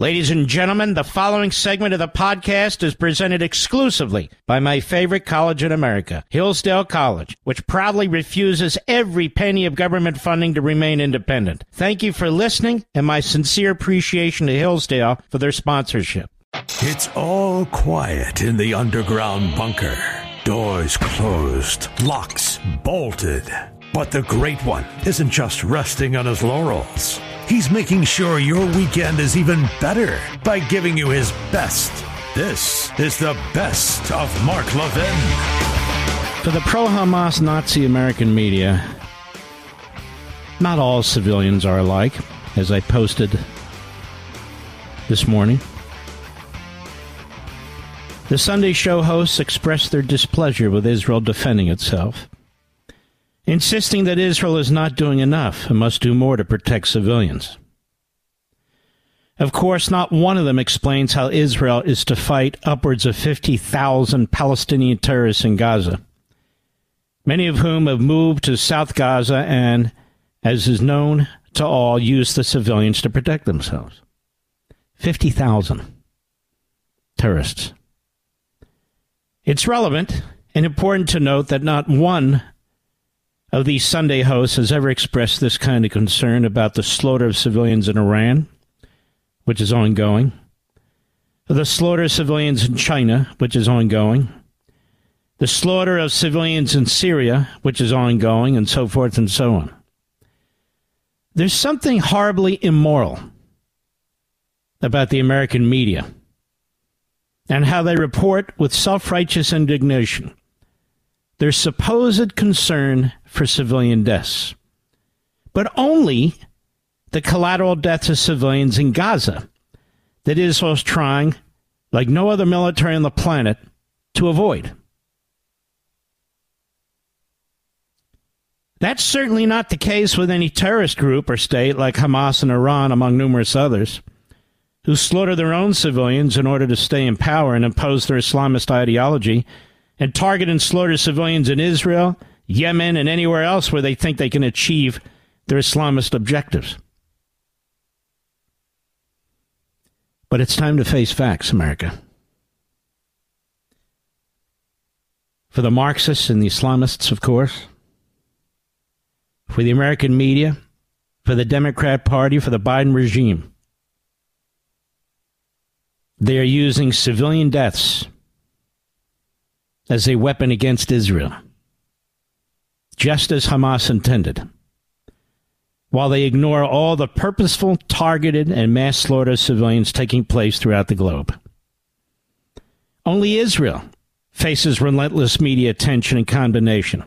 Ladies and gentlemen, the following segment of the podcast is presented exclusively by my favorite college in America, Hillsdale College, which proudly refuses every penny of government funding to remain independent. Thank you for listening and my sincere appreciation to Hillsdale for their sponsorship. It's all quiet in the underground bunker. Doors closed, locks bolted. But the Great One isn't just resting on his laurels. He's making sure your weekend is even better by giving you his best. This is the best of Mark Levin. For the pro Hamas Nazi American media, not all civilians are alike, as I posted this morning. The Sunday show hosts expressed their displeasure with Israel defending itself insisting that Israel is not doing enough and must do more to protect civilians. Of course, not one of them explains how Israel is to fight upwards of 50,000 Palestinian terrorists in Gaza, many of whom have moved to South Gaza and, as is known to all, use the civilians to protect themselves. 50,000 terrorists. It's relevant and important to note that not one of these Sunday hosts has ever expressed this kind of concern about the slaughter of civilians in Iran, which is ongoing, the slaughter of civilians in China, which is ongoing, the slaughter of civilians in Syria, which is ongoing, and so forth and so on. There's something horribly immoral about the American media and how they report with self righteous indignation their supposed concern for civilian deaths, but only the collateral deaths of civilians in Gaza that Israel is trying, like no other military on the planet, to avoid. That's certainly not the case with any terrorist group or state like Hamas and Iran, among numerous others, who slaughter their own civilians in order to stay in power and impose their Islamist ideology and target and slaughter civilians in Israel, Yemen, and anywhere else where they think they can achieve their Islamist objectives. But it's time to face facts, America. For the Marxists and the Islamists, of course, for the American media, for the Democrat Party, for the Biden regime. They are using civilian deaths as a weapon against Israel, just as Hamas intended, while they ignore all the purposeful, targeted, and mass slaughter of civilians taking place throughout the globe. Only Israel faces relentless media attention and condemnation.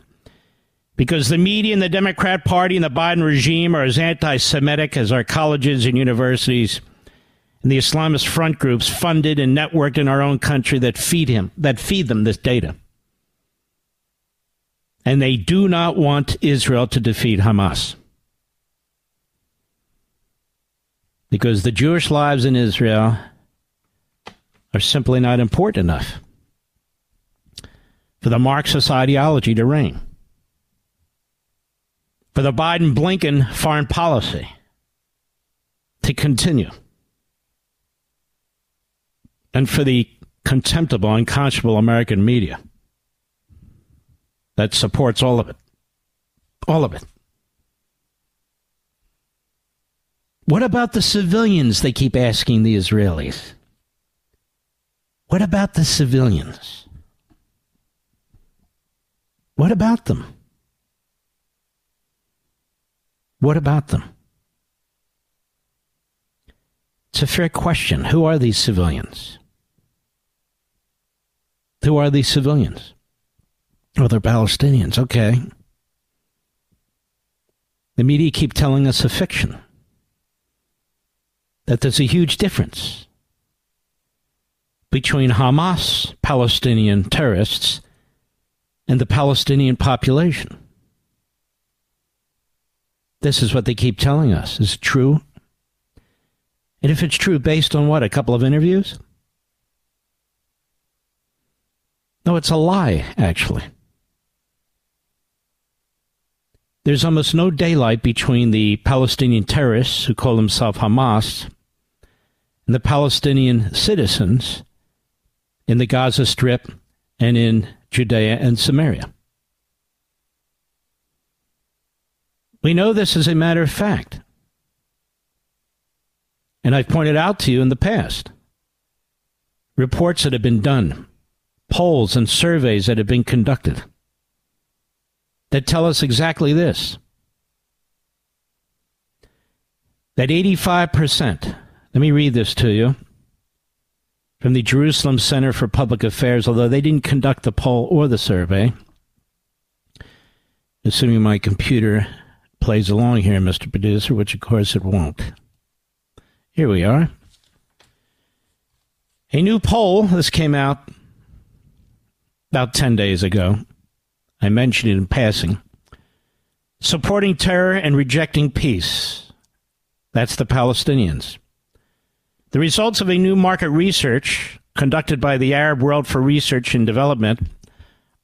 Because the media and the Democrat Party and the Biden regime are as anti Semitic as our colleges and universities and the Islamist front groups funded and networked in our own country that feed him, that feed them this data. And they do not want Israel to defeat Hamas. Because the Jewish lives in Israel are simply not important enough for the Marxist ideology to reign, for the Biden Blinken foreign policy to continue and for the contemptible, unconscionable American media that supports all of it. All of it. What about the civilians? They keep asking the Israelis. What about the civilians? What about them? What about them? It's a fair question. Who are these civilians? Who are these civilians? Oh, they're Palestinians. Okay. The media keep telling us a fiction. That there's a huge difference between Hamas Palestinian terrorists and the Palestinian population. This is what they keep telling us. Is it true? And if it's true, based on what? A couple of interviews? No, it's a lie, actually. There's almost no daylight between the Palestinian terrorists who call themselves Hamas and the Palestinian citizens in the Gaza Strip and in Judea and Samaria. We know this as a matter of fact. And I've pointed out to you in the past reports that have been done, polls and surveys that have been conducted that tell us exactly this that 85%, let me read this to you from the Jerusalem Center for Public Affairs, although they didn't conduct the poll or the survey, assuming my computer plays along here, Mr. Producer, which of course it won't. Here we are. A new poll, this came out about 10 days ago. I mentioned it in passing. Supporting terror and rejecting peace. That's the Palestinians. The results of a new market research conducted by the Arab World for Research and Development,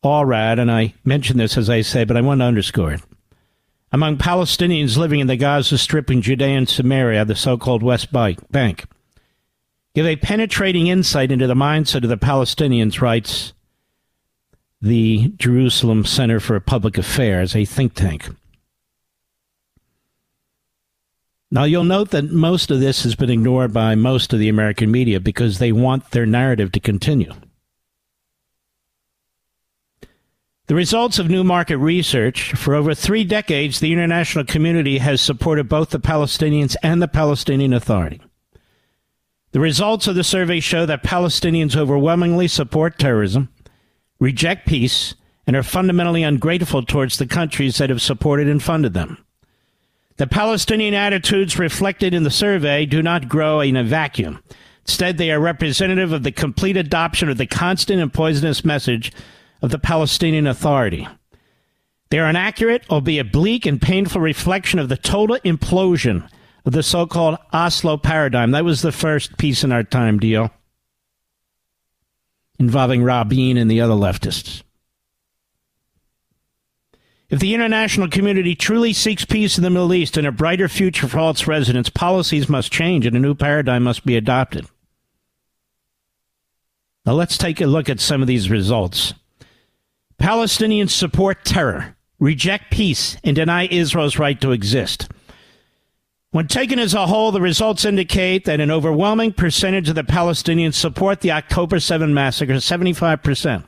AWRAD, and I mentioned this as I say, but I want to underscore it. Among Palestinians living in the Gaza Strip and Judea and Samaria, the so called West Bank, give a penetrating insight into the mindset of the Palestinians, writes the Jerusalem Center for Public Affairs, a think tank. Now, you'll note that most of this has been ignored by most of the American media because they want their narrative to continue. The results of new market research for over three decades, the international community has supported both the Palestinians and the Palestinian Authority. The results of the survey show that Palestinians overwhelmingly support terrorism, reject peace, and are fundamentally ungrateful towards the countries that have supported and funded them. The Palestinian attitudes reflected in the survey do not grow in a vacuum. Instead, they are representative of the complete adoption of the constant and poisonous message of the Palestinian Authority. They are an accurate, albeit bleak and painful reflection of the total implosion of the so called Oslo paradigm. That was the first peace in our time deal involving Rabin and the other leftists. If the international community truly seeks peace in the Middle East and a brighter future for all its residents, policies must change and a new paradigm must be adopted. Now let's take a look at some of these results. Palestinians support terror, reject peace, and deny Israel's right to exist. When taken as a whole, the results indicate that an overwhelming percentage of the Palestinians support the October 7 massacre, 75%.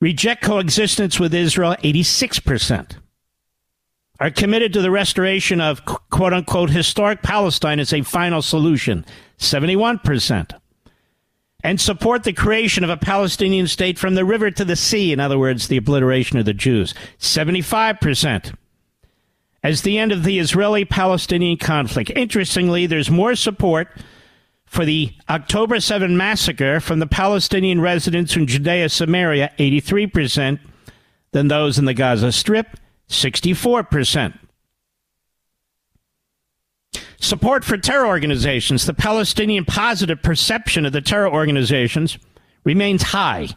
Reject coexistence with Israel, 86%. Are committed to the restoration of quote unquote historic Palestine as a final solution, 71%. And support the creation of a Palestinian state from the river to the sea, in other words, the obliteration of the Jews, 75% as the end of the Israeli Palestinian conflict. Interestingly, there's more support for the October 7 massacre from the Palestinian residents in Judea Samaria, 83%, than those in the Gaza Strip, 64%. Support for terror organizations, the Palestinian positive perception of the terror organizations remains high,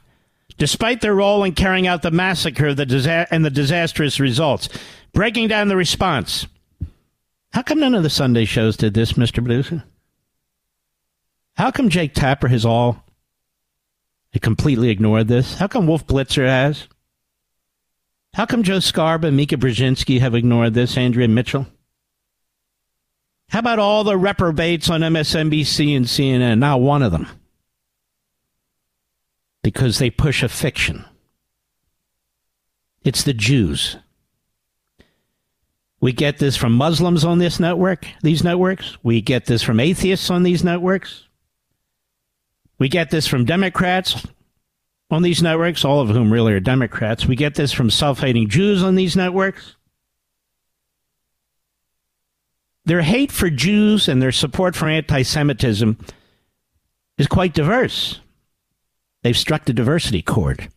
despite their role in carrying out the massacre the disa- and the disastrous results. Breaking down the response. How come none of the Sunday shows did this, Mr. Producer? How come Jake Tapper has all completely ignored this? How come Wolf Blitzer has? How come Joe Scarba and Mika Brzezinski have ignored this, Andrea Mitchell? How about all the reprobates on MSNBC and CNN? Not one of them. Because they push a fiction. It's the Jews. We get this from Muslims on this network, these networks. We get this from atheists on these networks. We get this from Democrats on these networks, all of whom really are Democrats. We get this from self hating Jews on these networks. Their hate for Jews and their support for anti Semitism is quite diverse. They've struck the diversity chord.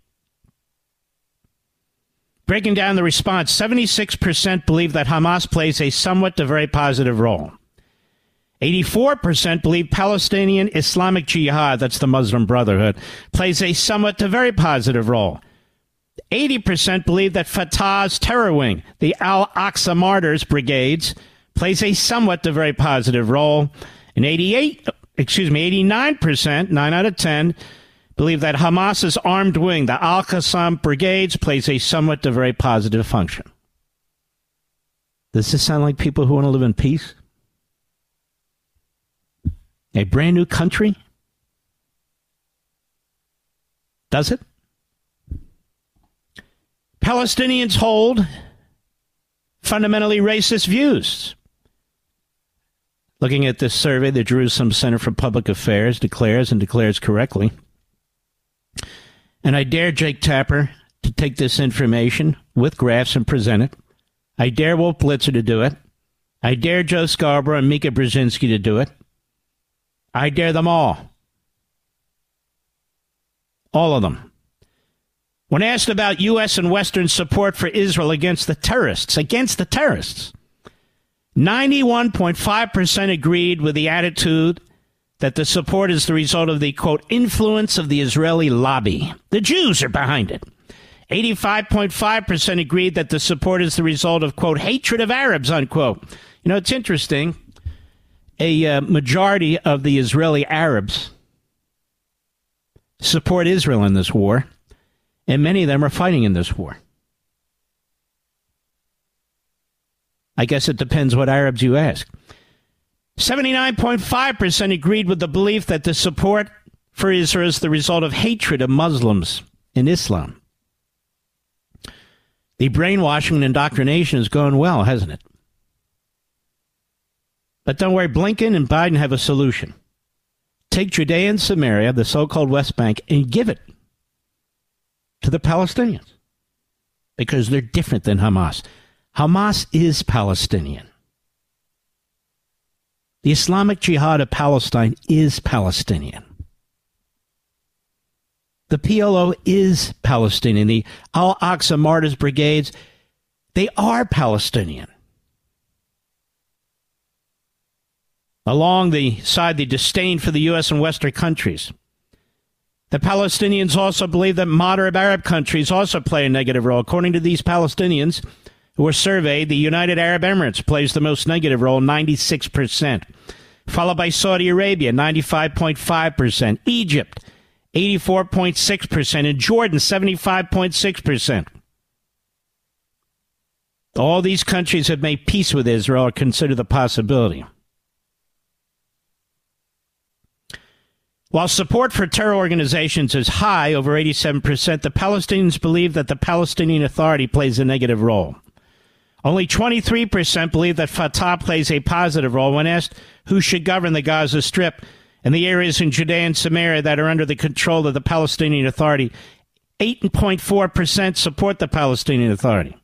Breaking down the response, 76% believe that Hamas plays a somewhat to very positive role. 84% believe Palestinian Islamic Jihad, that's the Muslim Brotherhood, plays a somewhat to very positive role. 80% believe that Fatah's terror wing, the Al Aqsa Martyrs Brigades, plays a somewhat to very positive role. And 88, excuse me, 89%, 9 out of 10, believe that Hamas's armed wing, the Al Qassam brigades, plays a somewhat to very positive function. Does this sound like people who want to live in peace? A brand new country? Does it? Palestinians hold fundamentally racist views. Looking at this survey, the Jerusalem Center for Public Affairs declares and declares correctly. And I dare Jake Tapper to take this information with graphs and present it. I dare Wolf Blitzer to do it. I dare Joe Scarborough and Mika Brzezinski to do it. I dare them all. All of them. When asked about U.S. and Western support for Israel against the terrorists, against the terrorists, 91.5% agreed with the attitude that the support is the result of the, quote, influence of the Israeli lobby. The Jews are behind it. 85.5% agreed that the support is the result of, quote, hatred of Arabs, unquote. You know, it's interesting. A uh, majority of the Israeli Arabs support Israel in this war, and many of them are fighting in this war. I guess it depends what Arabs you ask. 79.5% agreed with the belief that the support for Israel is the result of hatred of Muslims in Islam. The brainwashing and indoctrination is going well, hasn't it? But don't worry, Blinken and Biden have a solution. Take Judea and Samaria, the so called West Bank, and give it to the Palestinians because they're different than Hamas. Hamas is Palestinian. The Islamic Jihad of Palestine is Palestinian. The PLO is Palestinian. The Al Aqsa Martyrs Brigades, they are Palestinian. Along the side, the disdain for the U.S. and Western countries. The Palestinians also believe that moderate Arab countries also play a negative role. According to these Palestinians were surveyed, the United Arab Emirates plays the most negative role, 96%, followed by Saudi Arabia, 95.5%, Egypt, 84.6%, and Jordan, 75.6%. All these countries have made peace with Israel or consider the possibility. While support for terror organizations is high, over 87%, the Palestinians believe that the Palestinian Authority plays a negative role. Only 23% believe that Fatah plays a positive role when asked who should govern the Gaza Strip and the areas in Judea and Samaria that are under the control of the Palestinian Authority. 8.4% support the Palestinian Authority.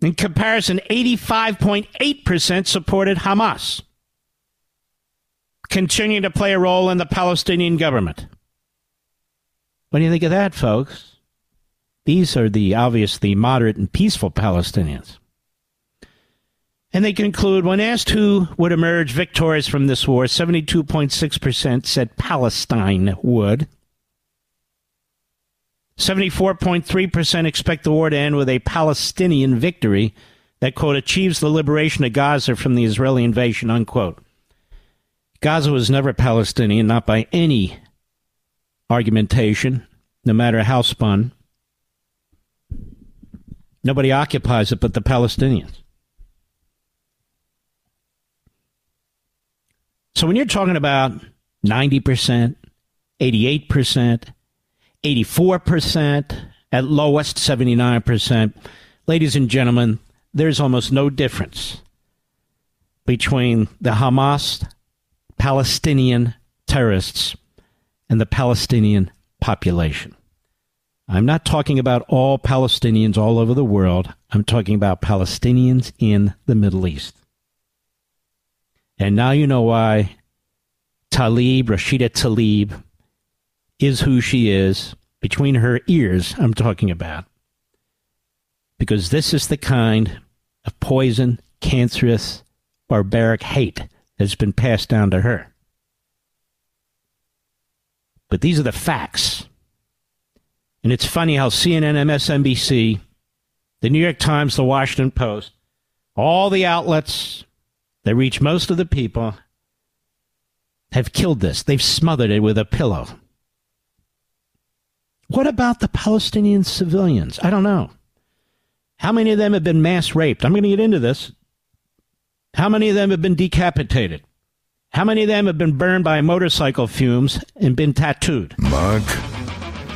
In comparison, 85.8% supported Hamas continue to play a role in the Palestinian government. What do you think of that, folks? These are the obvious, the moderate and peaceful Palestinians. And they conclude when asked who would emerge victorious from this war, 72.6% said Palestine would. 74.3% expect the war to end with a Palestinian victory that, quote, achieves the liberation of Gaza from the Israeli invasion, unquote. Gaza was never Palestinian, not by any argumentation, no matter how spun. Nobody occupies it but the Palestinians. So when you're talking about 90%, 88%, 84%, at lowest 79%, ladies and gentlemen, there's almost no difference between the Hamas Palestinian terrorists and the Palestinian population. I'm not talking about all Palestinians all over the world. I'm talking about Palestinians in the Middle East. And now you know why Tlaib, Rashida Tlaib, is who she is. Between her ears, I'm talking about. Because this is the kind of poison, cancerous, barbaric hate that's been passed down to her. But these are the facts. And it's funny how CNN, MSNBC, the New York Times, the Washington Post, all the outlets that reach most of the people have killed this. They've smothered it with a pillow. What about the Palestinian civilians? I don't know. How many of them have been mass raped? I'm going to get into this. How many of them have been decapitated? How many of them have been burned by motorcycle fumes and been tattooed? Mark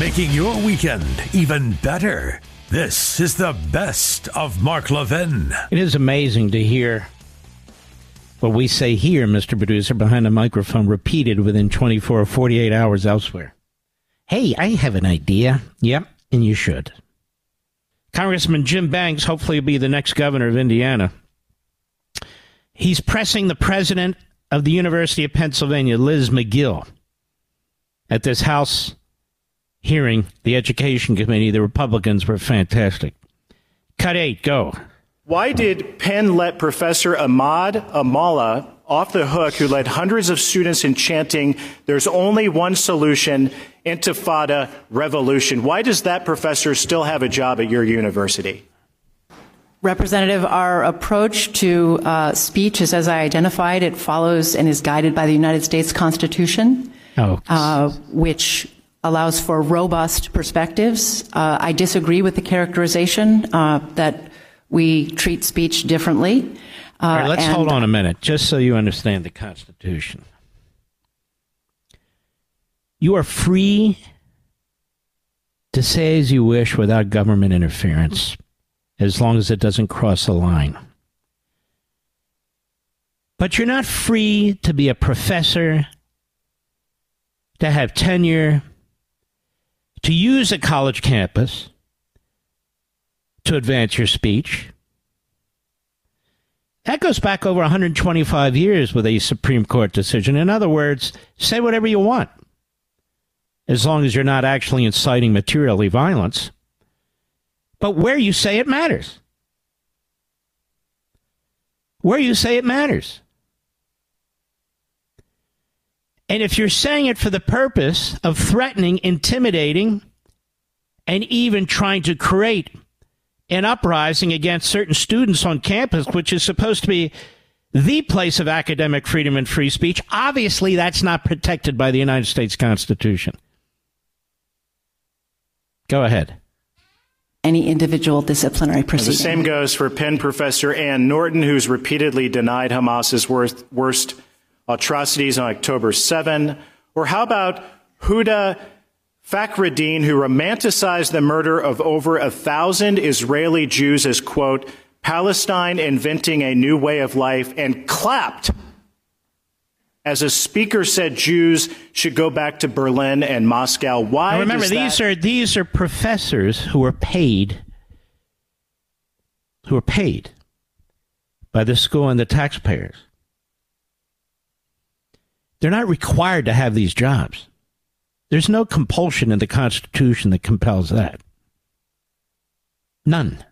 Making your weekend even better. This is the best of Mark Levin. It is amazing to hear what we say here, Mr. Producer, behind a microphone repeated within 24 or 48 hours elsewhere. Hey, I have an idea. Yep, and you should. Congressman Jim Banks hopefully will be the next governor of Indiana. He's pressing the president of the University of Pennsylvania, Liz Magill, at this House hearing, the Education Committee. The Republicans were fantastic. Cut eight, go. Why did Penn let Professor Ahmad Almallah off the hook, who led hundreds of students in chanting, There's only one solution, Intifada revolution? Why does that professor still have a job at your university? Representative, our approach to uh, speech is as I identified. It follows and is guided by the United States Constitution, Oh, uh, which allows for robust perspectives. Uh, I disagree with the characterization uh, that we treat speech differently. Uh, All right, let's and- hold on a minute, just so you understand the Constitution. You are free to say as you wish without government interference, as long as it doesn't cross a line. But you're not free to be a professor, to have tenure, to use a college campus to advance your speech. That goes back over 125 years with a Supreme Court decision. In other words, say whatever you want, as long as you're not actually inciting materially violence. But where you say it matters. Where you say it matters. And if you're saying it for the purpose of threatening, intimidating, and even trying to create an uprising against certain students on campus, which is supposed to be the place of academic freedom and free speech, obviously that's not protected by the United States Constitution. Go ahead. any individual disciplinary procedure. The same goes for Penn professor Anne Norton, who's repeatedly denied Hamas's worst, worst atrocities on October 7. Or how about Huda Fakhreddine, who romanticized the murder of over a thousand Israeli Jews as, quote, Palestine inventing a new way of life, and clapped as a speaker said Jews should go back to Berlin and Moscow. Why? Now remember, these that- are these are professors who are paid, who are paid by the school and the taxpayers. They're not required to have these jobs. There's no compulsion in the Constitution that compels that. None.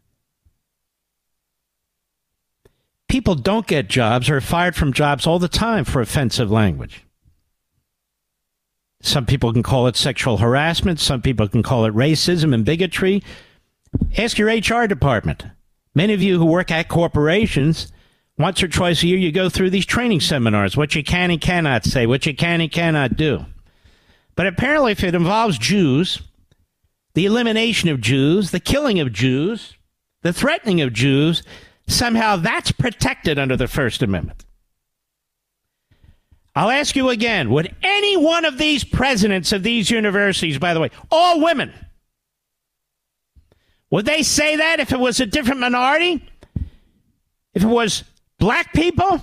People don't get jobs or are fired from jobs all the time for offensive language. Some people can call it sexual harassment. Some people can call it racism and bigotry. Ask your HR department. Many of you who work at corporations once or twice a year, you go through these training seminars, what you can and cannot say, what you can and cannot do. But apparently, if it involves Jews, the elimination of Jews, the killing of Jews, the threatening of Jews, somehow that's protected under the First Amendment. I'll ask you again would any one of these presidents of these universities, by the way, all women, would they say that if it was a different minority? If it was black people?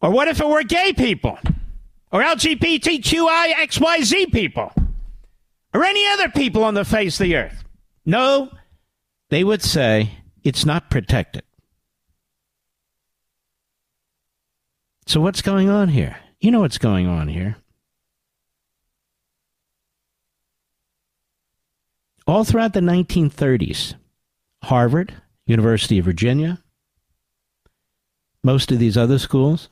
Or what if it were gay people? Or LGBTQIXYZ people? Or any other people on the face of the earth? No, they would say it's not protected. So, what's going on here? You know what's going on here. All throughout the 1930s, Harvard, University of Virginia, most of these other schools,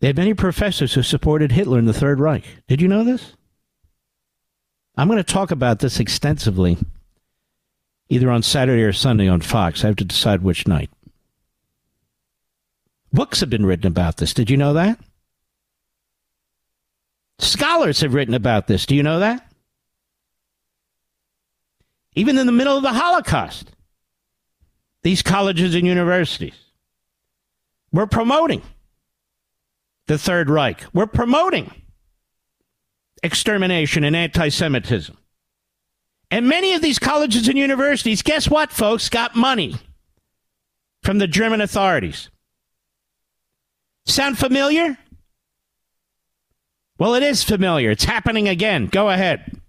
they had many professors who supported Hitler in the Third Reich. Did you know this? I'm going to talk about this extensively either on Saturday or Sunday on Fox. I have to decide which night. Books have been written about this. Did you know that? Scholars have written about this. Do you know that? Even in the middle of the Holocaust, these colleges and universities were promoting the Third Reich. We're promoting extermination and anti Semitism. And many of these colleges and universities, guess what, folks, got money from the German authorities. Sound familiar? Well, it is familiar. It's happening again. Go ahead.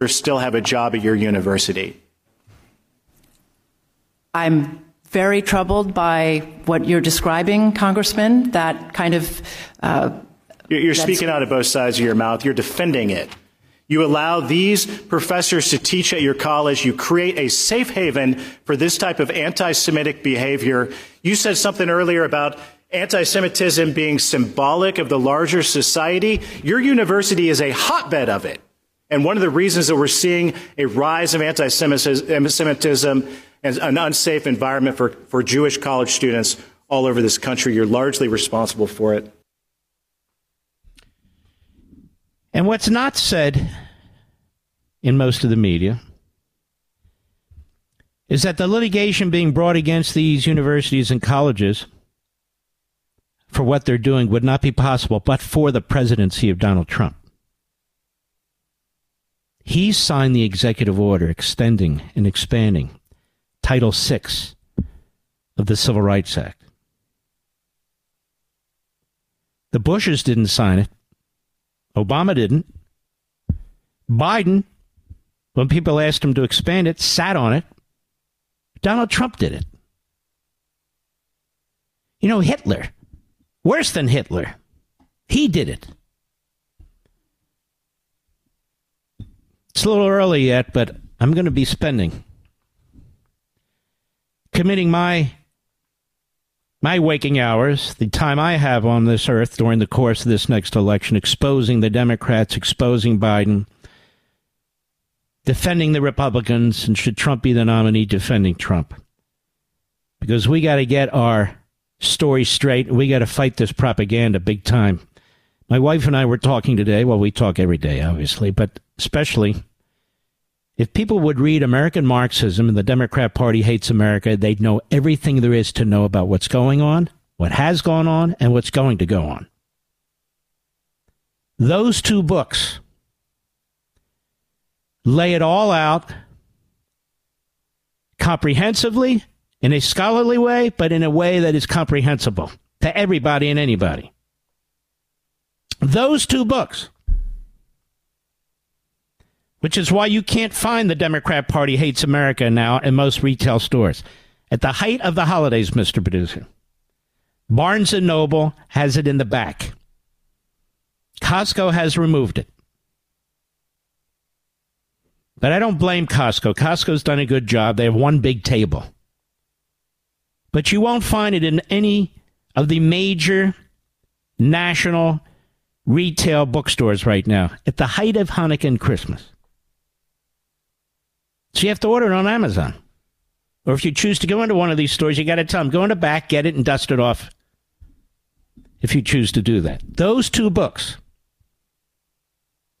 You still have a job at your university. I'm very troubled by what you're describing, Congressman. That kind of. Uh, you're speaking out of both sides of your mouth. You're defending it. You allow these professors to teach at your college. You create a safe haven for this type of anti Semitic behavior. You said something earlier about anti Semitism being symbolic of the larger society. Your university is a hotbed of it. And one of the reasons that we're seeing a rise of anti Semitism and an unsafe environment for, for Jewish college students all over this country, you're largely responsible for it. And what's not said in most of the media is that the litigation being brought against these universities and colleges for what they're doing would not be possible but for the presidency of Donald Trump. He signed the executive order extending and expanding Title VI of the Civil Rights Act. The Bushes didn't sign it. Obama didn't. Biden, when people asked him to expand it, sat on it. Donald Trump did it. You know, Hitler, worse than Hitler, he did it. It's a little early yet, but I'm going to be spending, committing my my waking hours, the time I have on this earth during the course of this next election, exposing the Democrats, exposing Biden, defending the Republicans, and should Trump be the nominee, defending Trump. Because we got to get our story straight. We got to fight this propaganda big time. My wife and I were talking today. Well, we talk every day, obviously, but especially if people would read American Marxism and the Democrat Party hates America, they'd know everything there is to know about what's going on, what has gone on, and what's going to go on. Those two books lay it all out comprehensively, in a scholarly way, but in a way that is comprehensible to everybody and anybody. Those two books which is why you can't find the Democrat Party hates America now in most retail stores. At the height of the holidays, Mr. Producer, Barnes and Noble has it in the back. Costco has removed it. But I don't blame Costco. Costco's done a good job. They have one big table. But you won't find it in any of the major national retail bookstores right now at the height of Hanukkah and Christmas. So you have to order it on Amazon. Or if you choose to go into one of these stores, you got to tell them, go in the back, get it, and dust it off. If you choose to do that. Those two books.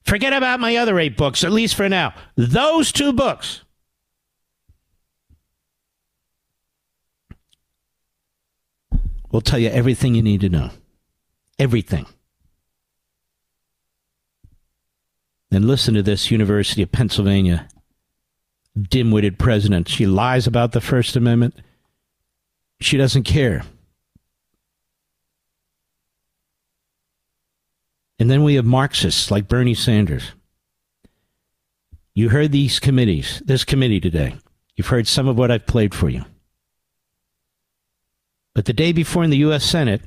Forget about my other eight books, at least for now. Those two books. will tell you everything you need to know. Everything. And listen to this University of Pennsylvania dim witted president. She lies about the First Amendment. She doesn't care. And then we have Marxists like Bernie Sanders. You heard these committees, this committee today. You've heard some of what I've played for you. But the day before in the U.S. Senate,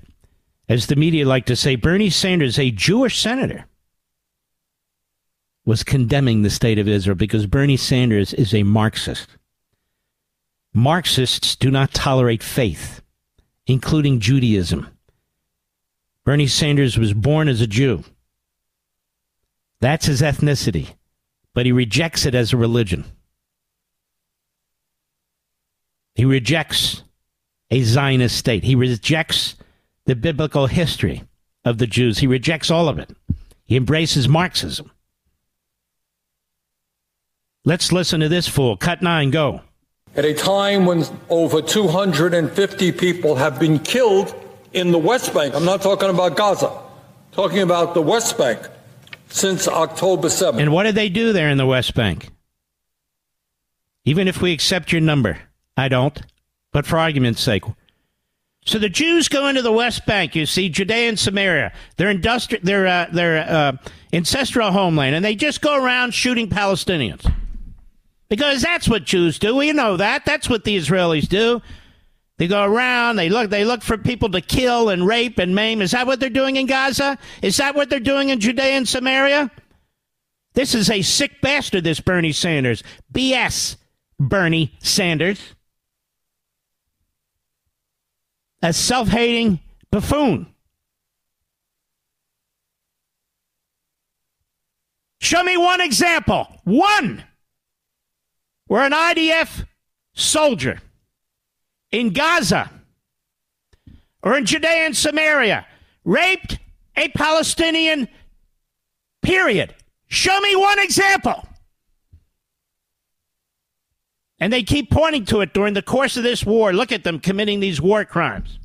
as the media like to say, Bernie Sanders, a Jewish senator, was condemning the state of Israel because Bernie Sanders is a Marxist. Marxists do not tolerate faith, including Judaism. Bernie Sanders was born as a Jew. That's his ethnicity, but he rejects it as a religion. He rejects a Zionist state. He rejects the biblical history of the Jews. He rejects all of it. He embraces Marxism. Let's listen to this fool. Cut nine, go. At a time when over 250 people have been killed in the West Bank, I'm not talking about Gaza, talking about the West Bank since October 7th. And what did they do there in the West Bank? Even if we accept your number, I don't, but for argument's sake. So the Jews go into the West Bank, you see, Judea and Samaria, their, industri- their, uh, their uh, ancestral homeland, and they just go around shooting Palestinians. Because that's what Jews do. We know that. That's what the Israelis do. They go around, they look they look for people to kill and rape and maim. Is that what they're doing in Gaza? Is that what they're doing in Judea and Samaria? This is a sick bastard, this Bernie Sanders. BS, Bernie Sanders. A self hating buffoon. Show me one example. One where an IDF soldier in Gaza or in Judea and Samaria raped a Palestinian, period. Show me one example. And they keep pointing to it during the course of this war. Look at them committing these war crimes.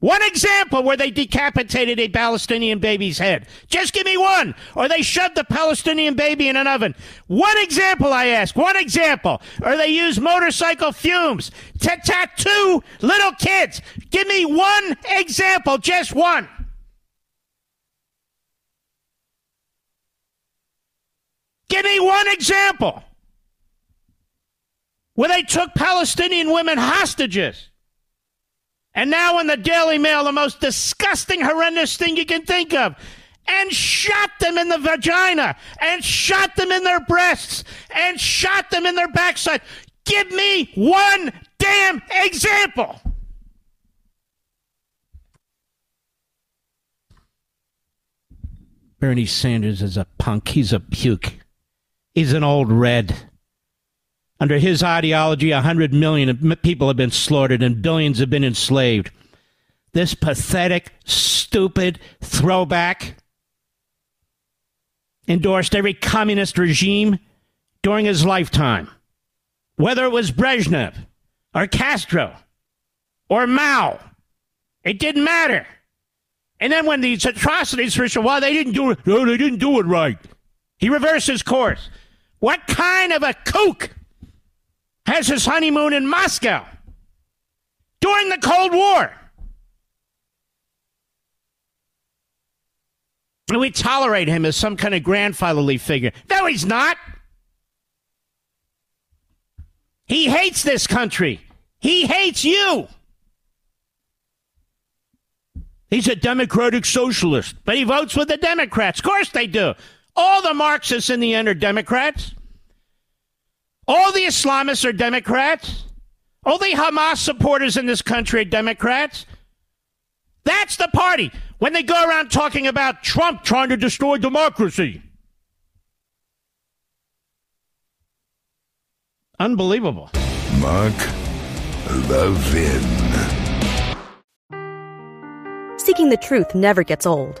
One example where they decapitated a Palestinian baby's head. Just give me one. Or they shoved the Palestinian baby in an oven. One example, I ask. One example. Or they use motorcycle fumes to tattoo little kids. Give me one example. Just one. Give me one example where they took Palestinian women hostages and now in the Daily Mail, the most disgusting, horrendous thing you can think of. And shot them in the vagina, and shot them in their breasts, and shot them in their backside. Give me one damn example. Bernie Sanders is a punk. He's a puke. He's an old red. Under his ideology, 100 million people have been slaughtered and billions have been enslaved. This pathetic, stupid throwback endorsed every communist regime during his lifetime, whether it was Brezhnev or Castro or Mao. It didn't matter. And then when these atrocities were shown, well, they didn't do it. No, they didn't do it right. He reverses course. What kind of a kook has his honeymoon in Moscow during the Cold War. And we tolerate him as some kind of grandfatherly figure. No, he's not. He hates this country. He hates you. He's a democratic socialist, but he votes with the Democrats. Of course they do. All the Marxists in the end are Democrats. All the Islamists are Democrats. All the Hamas supporters in this country are Democrats. That's the party. When they go around talking about Trump trying to destroy democracy. Unbelievable. Mark Levin. Seeking the truth never gets old.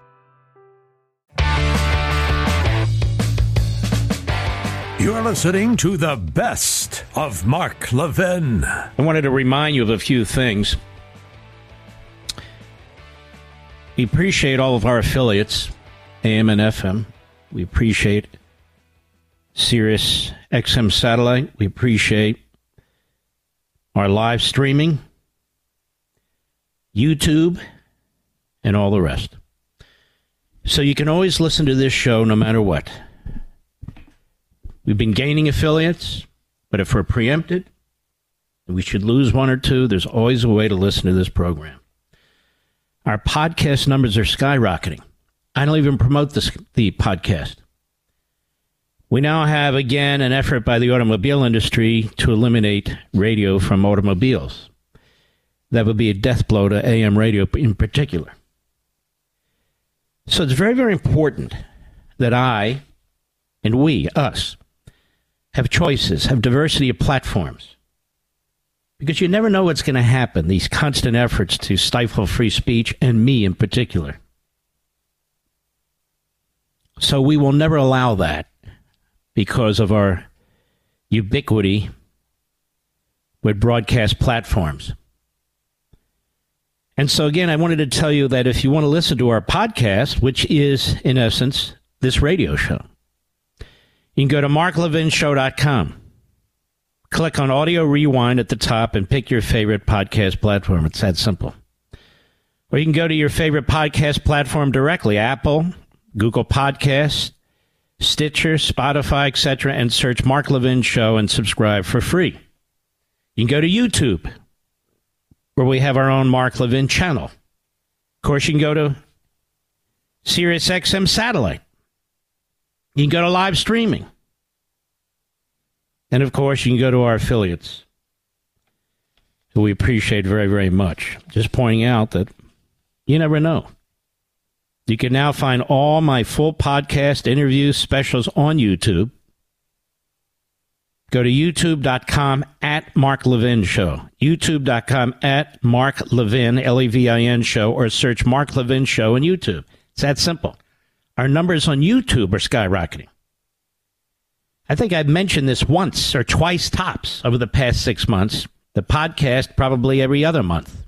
You're listening to the best of Mark Levin. I wanted to remind you of a few things. We appreciate all of our affiliates, AM and FM. We appreciate Sirius XM Satellite. We appreciate our live streaming, YouTube, and all the rest. So you can always listen to this show no matter what. We've been gaining affiliates, but if we're preempted, we should lose one or two, there's always a way to listen to this program. Our podcast numbers are skyrocketing. I don't even promote this, the podcast. We now have again an effort by the automobile industry to eliminate radio from automobiles. That would be a death blow to AM radio in particular. So it's very, very important that I and we, us, have choices, have diversity of platforms. Because you never know what's going to happen, these constant efforts to stifle free speech, and me in particular. So we will never allow that because of our ubiquity with broadcast platforms. And so, again, I wanted to tell you that if you want to listen to our podcast, which is, in essence, this radio show, you can go to marklevinshow.com. Click on Audio Rewind at the top and pick your favorite podcast platform. It's that simple. Or you can go to your favorite podcast platform directly Apple, Google Podcasts, Stitcher, Spotify, etc., and search Mark Levin Show and subscribe for free. You can go to YouTube, where we have our own Mark Levin channel. Of course, you can go to Sirius XM Satellite. You can go to live streaming. And of course, you can go to our affiliates, who we appreciate very, very much. Just pointing out that you never know. You can now find all my full podcast interviews, specials on YouTube. Go to youtube.com at Mark Levin Show. YouTube.com at Mark Levin, L E V I N Show, or search Mark Levin Show on YouTube. It's that simple. Our numbers on YouTube are skyrocketing. I think I've mentioned this once or twice tops over the past six months. The podcast probably every other month.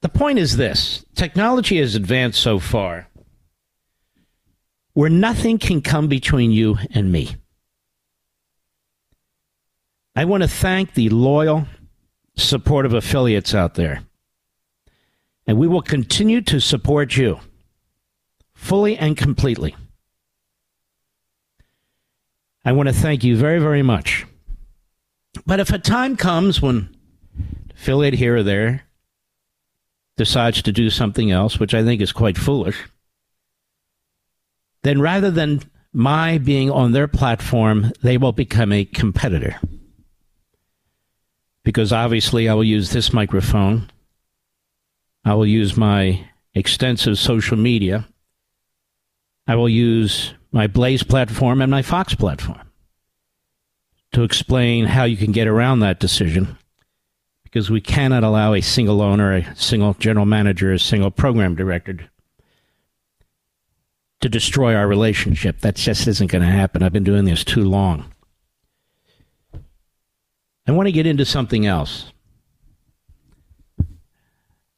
The point is this technology has advanced so far where nothing can come between you and me. I want to thank the loyal, supportive affiliates out there. And we will continue to support you fully and completely. I want to thank you very, very much. But if a time comes when affiliate here or there decides to do something else, which I think is quite foolish, then rather than my being on their platform, they will become a competitor. Because obviously, I will use this microphone, I will use my extensive social media, I will use my Blaze platform and my Fox platform to explain how you can get around that decision because we cannot allow a single owner, a single general manager, a single program director to destroy our relationship. That just isn't going to happen. I've been doing this too long. I want to get into something else.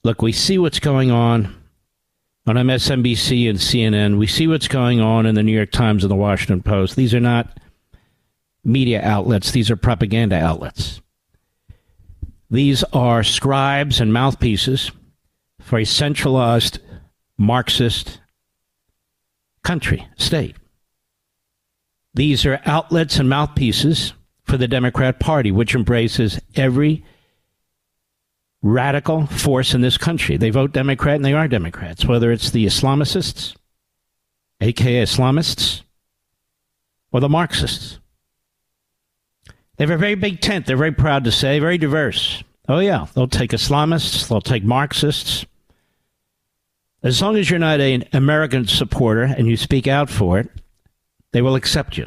Look, we see what's going on on MSNBC and CNN. We see what's going on in the New York Times and the Washington Post. These are not media outlets, these are propaganda outlets. These are scribes and mouthpieces for a centralized Marxist country, state. These are outlets and mouthpieces for the Democrat Party, which embraces every radical force in this country. They vote Democrat and they are Democrats, whether it's the Islamicists, aka Islamists, or the Marxists. They have a very big tent, they're very proud to say, very diverse. Oh, yeah, they'll take Islamists, they'll take Marxists. As long as you're not an American supporter and you speak out for it, they will accept you.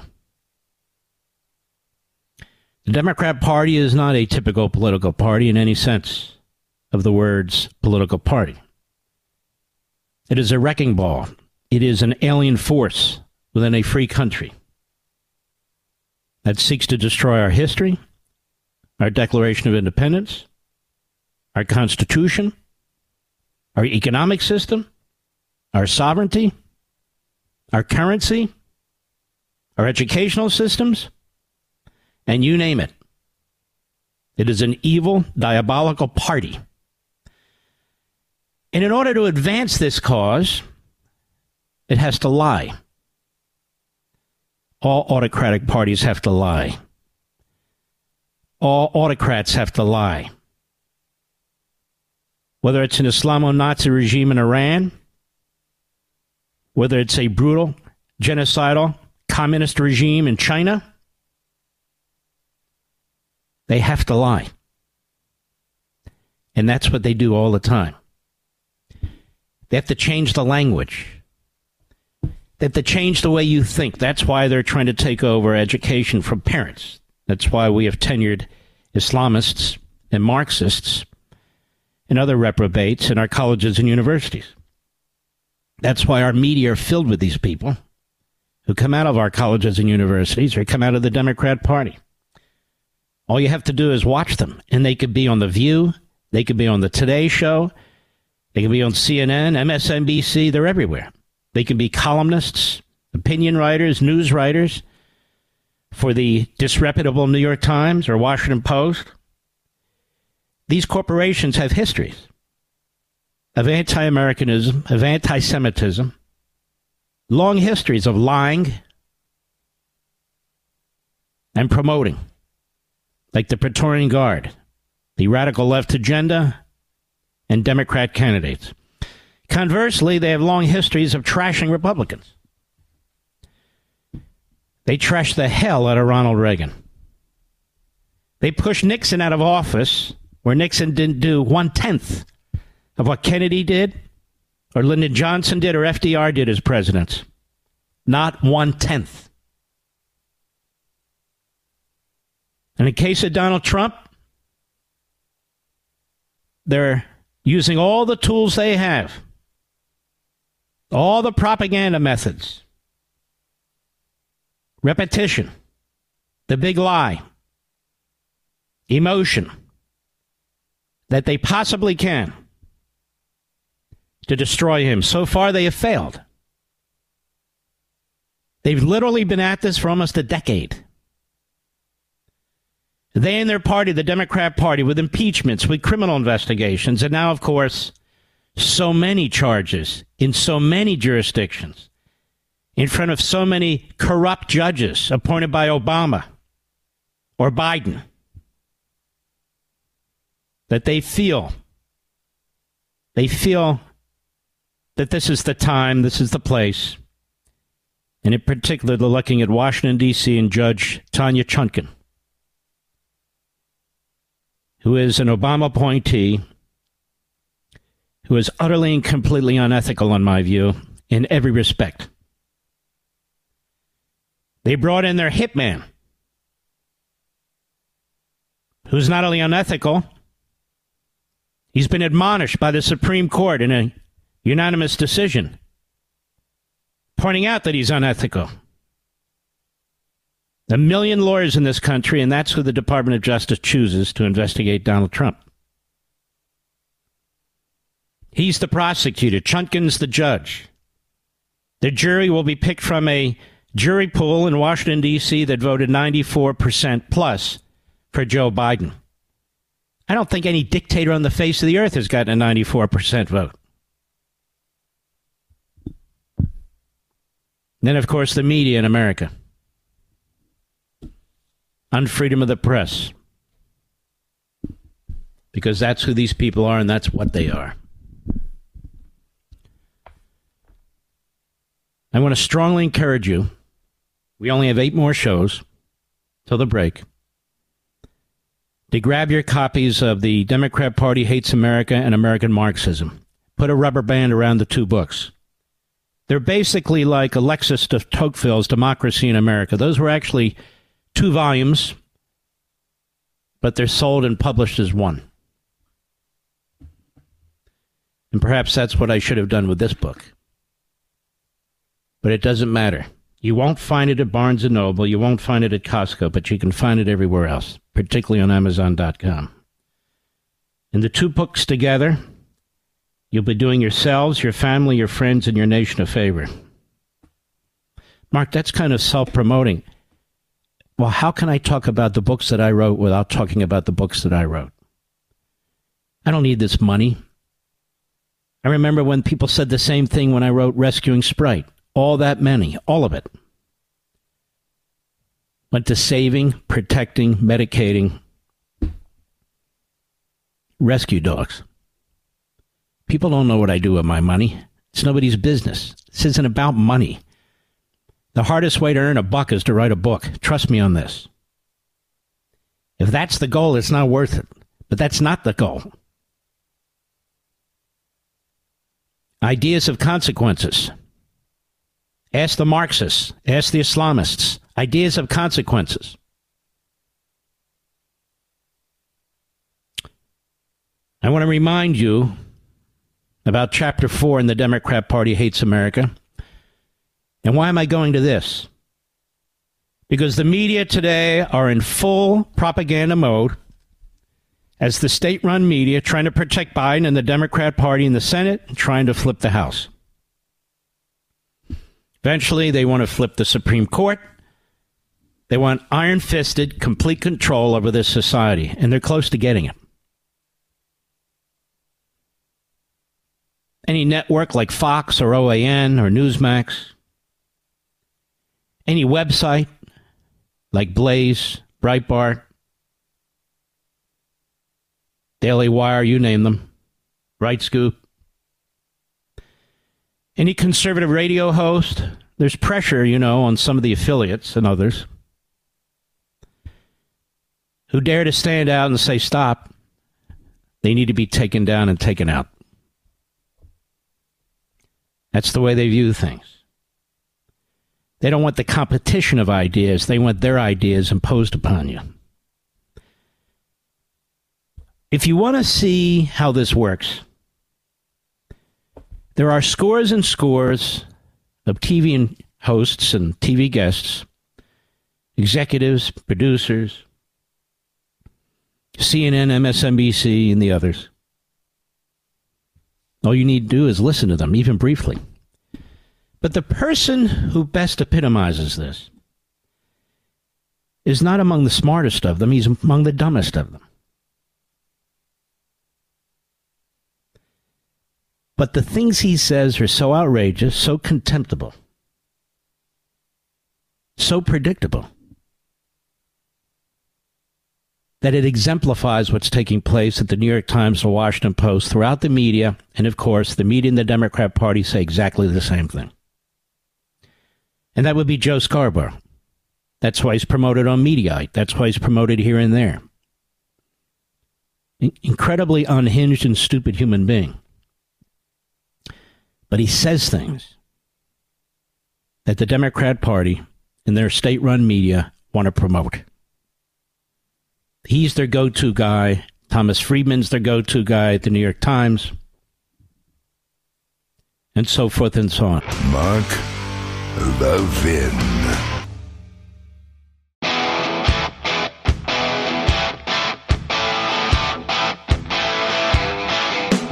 The Democrat Party is not a typical political party in any sense of the words political party. It is a wrecking ball. It is an alien force within a free country that seeks to destroy our history, our Declaration of Independence, our Constitution, our economic system, our sovereignty, our currency, our educational systems, and you name it. It is an evil, diabolical party. And in order to advance this cause, it has to lie. All autocratic parties have to lie. All autocrats have to lie. Whether it's an Islamo Nazi regime in Iran, whether it's a brutal, genocidal, communist regime in China, they have to lie. And that's what they do all the time. They have to change the language. They have to change the way you think. That's why they're trying to take over education from parents. That's why we have tenured Islamists and Marxists and other reprobates in our colleges and universities. That's why our media are filled with these people who come out of our colleges and universities or come out of the Democrat Party. All you have to do is watch them, and they could be on The View, they could be on The Today Show, they can be on CNN, MSNBC, they're everywhere. They can be columnists, opinion writers, news writers for the disreputable New York Times or Washington Post. These corporations have histories of anti Americanism, of anti Semitism, long histories of lying and promoting, like the Praetorian Guard, the radical left agenda, and Democrat candidates. Conversely, they have long histories of trashing Republicans. They trashed the hell out of Ronald Reagan. They pushed Nixon out of office where Nixon didn't do one tenth of what Kennedy did, or Lyndon Johnson did, or FDR did as presidents. Not one tenth. And in case of Donald Trump, they're using all the tools they have, all the propaganda methods, repetition, the big lie, emotion that they possibly can to destroy him. So far, they have failed. They've literally been at this for almost a decade. They and their party, the Democrat Party, with impeachments, with criminal investigations, and now, of course, so many charges in so many jurisdictions, in front of so many corrupt judges appointed by Obama or Biden, that they feel, they feel that this is the time, this is the place, and in particular, they're looking at Washington, D.C. and Judge Tanya Chutkan who is an Obama appointee, who is utterly and completely unethical, in my view, in every respect. They brought in their hitman, who's not only unethical, he's been admonished by the Supreme Court in a unanimous decision, pointing out that he's unethical. A million lawyers in this country, and that's who the Department of Justice chooses to investigate Donald Trump. He's the prosecutor. Chutkan's the judge. The jury will be picked from a jury pool in Washington, D.C. that voted 94% plus for Joe Biden. I don't think any dictator on the face of the earth has gotten a 94% vote. Then, of course, the media in America on freedom of the press. because that's who these people are and that's what they are. I want to strongly encourage you. We only have eight more shows till the break. To grab your copies of The Democrat Party Hates America and American Marxism. Put a rubber band around the two books. They're basically like Alexis de Tocqueville's Democracy in America. Those were actually two volumes, but they're sold and published as one. And perhaps that's what I should have done with this book. But it doesn't matter. You won't find it at Barnes and Noble, you won't find it at Costco, but you can find it everywhere else, particularly on Amazon.com. And the two books together, you'll be doing yourselves, your family, your friends, and your nation a favor. Mark, that's kind of self promoting. Well, how can I talk about the books that I wrote without talking about the books that I wrote? I don't need this money. I remember when people said the same thing when I wrote Rescuing Sprite. All that many, all of it, went to saving, protecting, medicating rescue dogs. People don't know what I do with my money. It's nobody's business. This isn't about money. The hardest way to earn a buck is to write a book. Trust me on this. If that's the goal, it's not worth it. But that's not the goal. Ideas of consequences. Ask the Marxists. Ask the Islamists. Ideas of consequences. I want to remind you about Chapter 4 in the Democrat Party Hates America. And why am I going to this? Because the media today are in full propaganda mode as the state run media trying to protect Biden and the Democrat Party in the Senate, trying to flip the House. Eventually, they want to flip the Supreme Court. They want iron fisted, complete control over this society, and they're close to getting it. Any network like Fox or OAN or Newsmax, any website like Blaze, Breitbart, Daily Wire, you name them, Right Scoop. Any conservative radio host, there's pressure, you know, on some of the affiliates and others who dare to stand out and say, stop. They need to be taken down and taken out. That's the way they view things. They don't want the competition of ideas, they want their ideas imposed upon you. If you want to see how this works, there are scores and scores of TV hosts and TV guests, executives, producers, CNN, MSNBC, and the others. All you need to do is listen to them, even briefly. But the person who best epitomizes this is not among the smartest of them, he's among the dumbest of them. But the things he says are so outrageous, so contemptible, so predictable, that it exemplifies what's taking place at the New York Times and Washington Post throughout the media. And of course, the media and the Democrat Party say exactly the same thing. And that would be Joe Scarborough. That's why he's promoted on Mediaite. That's why he's promoted here and there. Incredibly unhinged and stupid human being. But he says things that the Democrat Party and their state run media want to promote. He's their go to guy. Thomas Friedman's their go to guy at the New York Times. And so forth and so on. Mark Levin.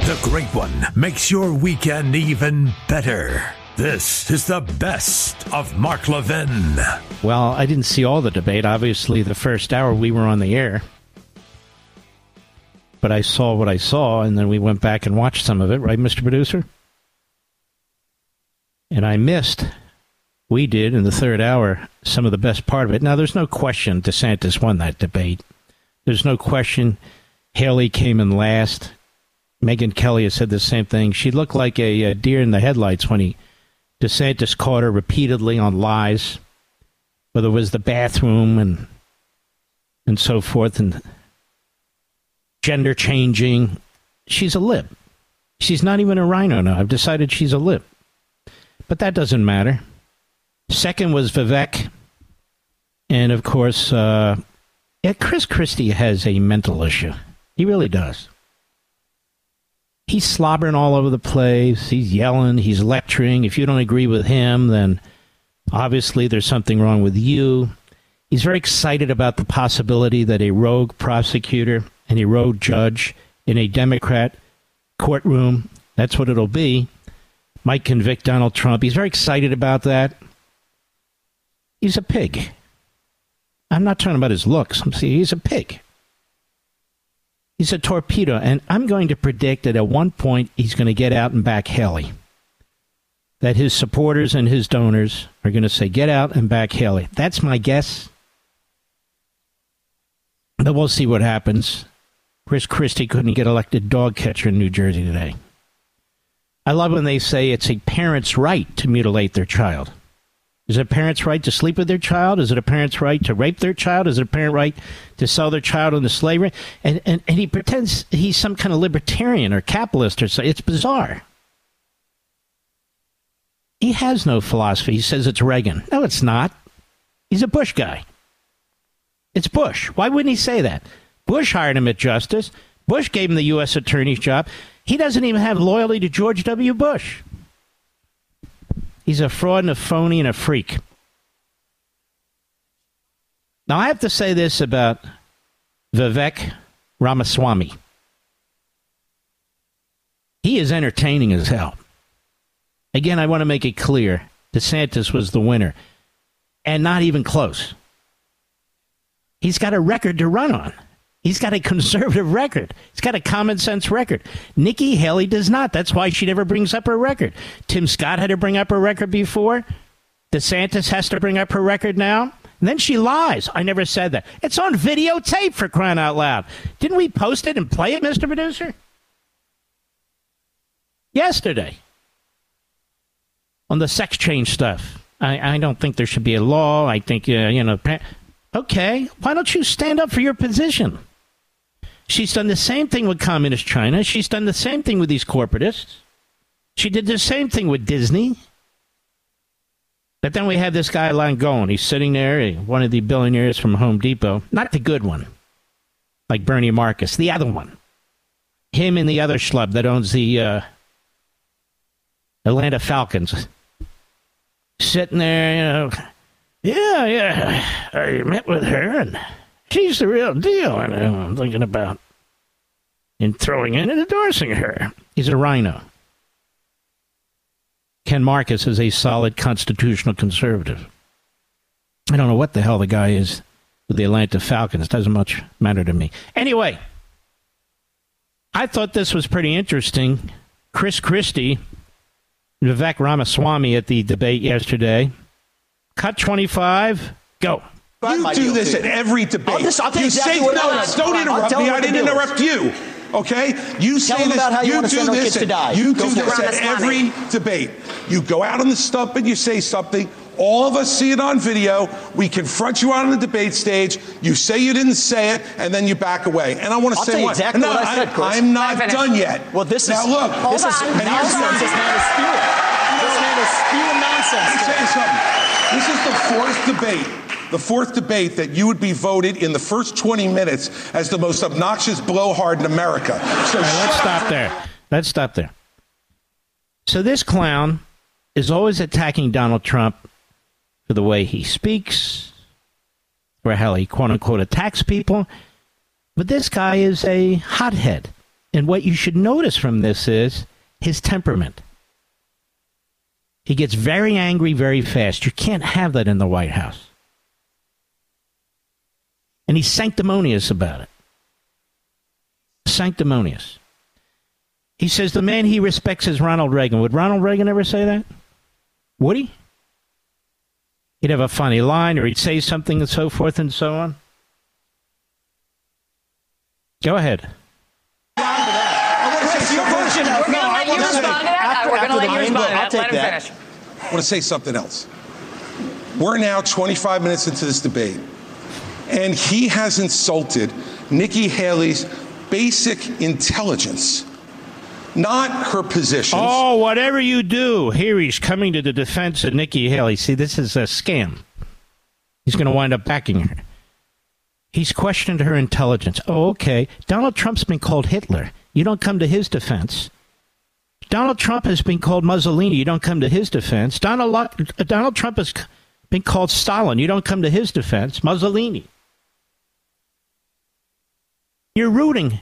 The Great One makes your weekend even better. This is the best of Mark Levin. Well, I didn't see all the debate. Obviously, the first hour we were on the air. But I saw what I saw, and then we went back and watched some of it, right, Mr. Producer? And I missed, we did in the third hour, some of the best part of it. Now, there's no question DeSantis won that debate. There's no question Haley came in last. Megyn Kelly has said the same thing. She looked like a, a deer in the headlights when he DeSantis caught her repeatedly on lies, whether it was the bathroom and and so forth, and gender changing. She's a lib. She's not even a RINO now. I've decided she's a lib. But that doesn't matter. Second was Vivek. And of course, uh, yeah, Chris Christie has a mental issue. He really does. He's slobbering all over the place. He's yelling. He's lecturing. If you don't agree with him, then obviously there's something wrong with you. He's very excited about the possibility that a rogue prosecutor and a rogue judge in a Democrat courtroom, that's what it'll be, might convict Donald Trump. He's very excited about that. He's a pig. I'm not talking about his looks. I'm saying he's a pig. He's a torpedo, and I'm going to predict that at one point he's going to get out and back Haley. That his supporters and his donors are going to say, "Get out and back Haley." That's my guess. But we'll see what happens. Chris Christie couldn't get elected dog catcher in New Jersey today. I love when they say it's a parent's right to mutilate their child. Is it a parent's right to sleep with their child? Is it a parent's right to rape their child? Is it a parent right to sell their child into slavery? And, and, and he pretends he's some kind of libertarian or capitalist or so. It's bizarre. He has no philosophy. He says it's Reagan. No, it's not. He's a Bush guy. It's Bush. Why wouldn't he say that? Bush hired him at Justice. Bush gave him the U.S. Attorney's job. He doesn't even have loyalty to George W. Bush. He's a fraud and a phony and a freak. Now, I have to say this about Vivek Ramaswamy. He is entertaining as hell. Again, I want to make it clear DeSantis was the winner, and not even close. He's got a record to run on. He's got a conservative record. He's got a common sense record. Nikki Haley does not. That's why she never brings up her record. Tim Scott had to bring up her record before. DeSantis has to bring up her record now. And then she lies. I never said that. It's on videotape for crying out loud. Didn't we post it and play it, Mr. Producer? Yesterday. On the sex change stuff. I, I don't think there should be a law. I think, uh, you know, okay, why don't you stand up for your position? She's done the same thing with Communist China. She's done the same thing with these corporatists. She did the same thing with Disney. But then we have this guy Langone. He's sitting there, one of the billionaires from Home Depot. Not the good one, like Bernie Marcus, the other one. Him and the other schlub that owns the uh, Atlanta Falcons. Sitting there, you know, yeah, yeah. I met with her, and she's the real deal. And I'm thinking about in throwing in and endorsing her. He's a RINO. Ken Marcus is a solid constitutional conservative. I don't know what the hell the guy is with the Atlanta Falcons. Doesn't much matter to me. Anyway, I thought this was pretty interesting. Chris Christie, Vivek Ramaswamy at the debate yesterday Cut 25. Go. You do this at every debate. I'll, just, I'll tell you, exactly say, what no, no, don't interrupt me. I didn't interrupt you. Okay? You Tell say this. About how you, you want to do this. to die. You do this at every debate. You go out on the stump and you say something. All of us see it on video. We confront you out on the debate stage. You say you didn't say it, and then you back away. And I want to I'll say tell you exactly no, what I said, Chris. I, am not done yet. Well, this now is look. This is and nonsense. This man is spewing. This man is spewing nonsense. Let me tell you something. This is the fourth debate, the fourth debate that you would be voted in the first 20 minutes as the most obnoxious blowhard in America. So right, let's stop there. Let's stop there. So this clown is always attacking Donald Trump for the way he speaks, for how he quote unquote attacks people. But this guy is a hothead. And what you should notice from this is his temperament. He gets very angry very fast. You can't have that in the White House. And he's sanctimonious about it. Sanctimonious. He says the man he respects is Ronald Reagan. Would Ronald Reagan ever say that? Would he? He'd have a funny line or he'd say something and so forth and so on. Go ahead. I want to say something else. We're now 25 minutes into this debate, and he has insulted Nikki Haley's basic intelligence, not her position. Oh, whatever you do, here he's coming to the defense of Nikki Haley. See, this is a scam. He's going to wind up backing her. He's questioned her intelligence. Oh, okay. Donald Trump's been called Hitler. You don't come to his defense. Donald Trump has been called Mussolini. You don't come to his defense. Donald, uh, Donald Trump has been called Stalin. You don't come to his defense. Mussolini. You're rooting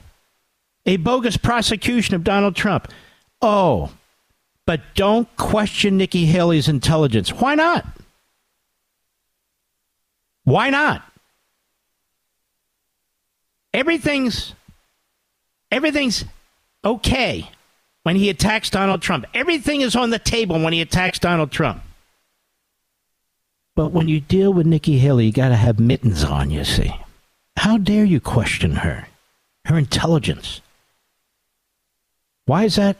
a bogus prosecution of Donald Trump. Oh, but don't question Nikki Haley's intelligence. Why not? Why not? Everything's everything's okay when he attacks Donald Trump. Everything is on the table when he attacks Donald Trump. But when you deal with Nikki Haley, you got to have mittens on, you see. How dare you question her? Her intelligence. Why is that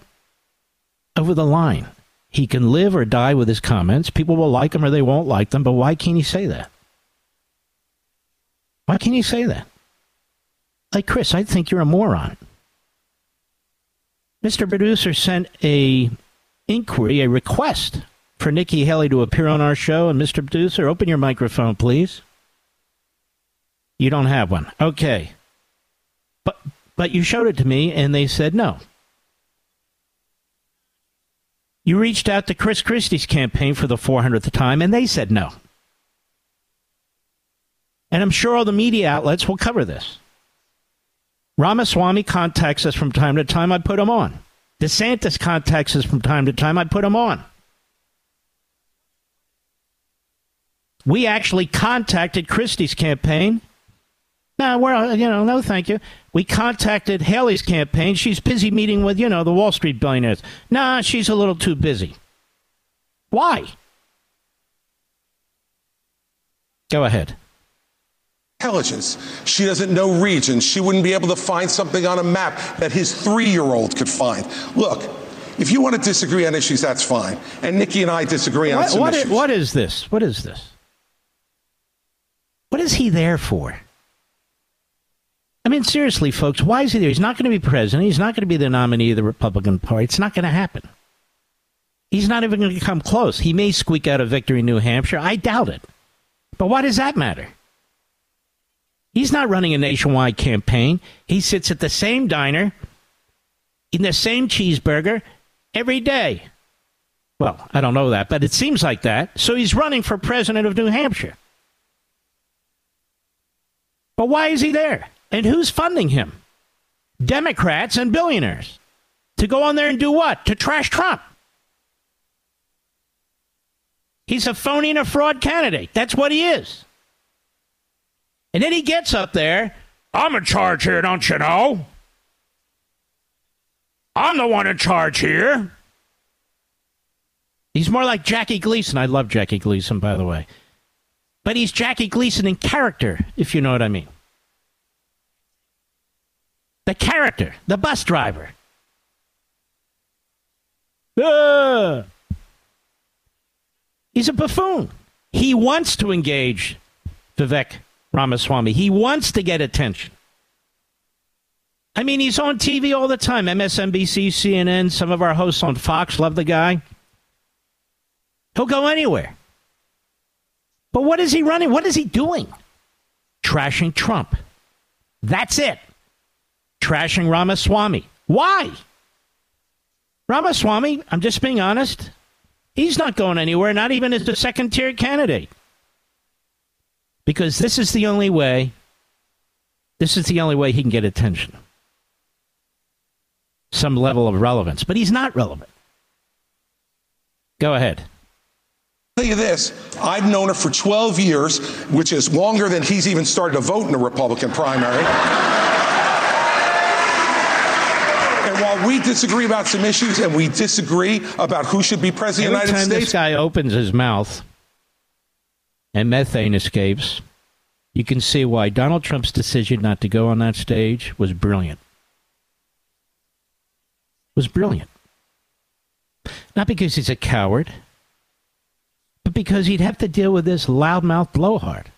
over the line? He can live or die with his comments. People will like him or they won't like them, but why can't he say that? Why can't he say that? Like, Chris, I think you're a moron. Mr. Producer sent a inquiry, a request for Nikki Haley to appear on our show. And Mr. Producer, open your microphone, please. You don't have one. Okay. But but you showed it to me and they said no. You reached out to Chris Christie's campaign for the 400th time and they said no. And I'm sure all the media outlets will cover this. Ramaswamy contacts us from time to time. I put him on. DeSantis contacts us from time to time. I put him on. We actually contacted Christie's campaign. No, we're, you know, no, thank you. We contacted Haley's campaign. She's busy meeting with, you know, the Wall Street billionaires. Nah, she's a little too busy. Why? Go ahead intelligence. She doesn't know regions. She wouldn't be able to find something on a map that his three year old could find. Look, if you want to disagree on issues, that's fine. And Nikki and I disagree on what, some what issues. Is, what is this? What is this? What is he there for? I mean, seriously, folks, why is he there? He's not going to be president. He's not going to be the nominee of the Republican Party. It's not going to happen. He's not even going to come close. He may squeak out a victory in New Hampshire. I doubt it. But why does that matter? He's not running a nationwide campaign. He sits at the same diner, eating the same cheeseburger every day. Well, I don't know that, but it seems like that. So he's running for president of New Hampshire. But why is he there? And who's funding him? Democrats and billionaires. To go on there and do what? To trash Trump. He's a phony and a fraud candidate. That's what he is. And then he gets up there. I'm in charge here, don't you know? I'm the one in charge here. He's more like Jackie Gleason. I love Jackie Gleason, by the way. But he's Jackie Gleason in character, if you know what I mean. The character, the bus driver. Ah! He's a buffoon. He wants to engage Vivek Ramaswamy. He wants to get attention. I mean, he's on TV all the time MSNBC, CNN, some of our hosts on Fox love the guy. He'll go anywhere. But what is he running? What is he doing? Trashing Trump. That's it. Trashing Ramaswamy. Why? Ramaswamy, I'm just being honest, he's not going anywhere, not even as the second tier candidate. Because this is the only way this is the only way he can get attention. Some level of relevance but he's not relevant. Go ahead. Tell you this i've known her for 12 years which is longer than he's even started to vote in the republican primary while we disagree about some issues and we disagree about who should be president Every of the time united states this guy opens his mouth and methane escapes, you can see why Donald Trump's decision not to go on that stage was brilliant. was brilliant. Not because he's a coward, but because he'd have to deal with this loudmouth blowhard.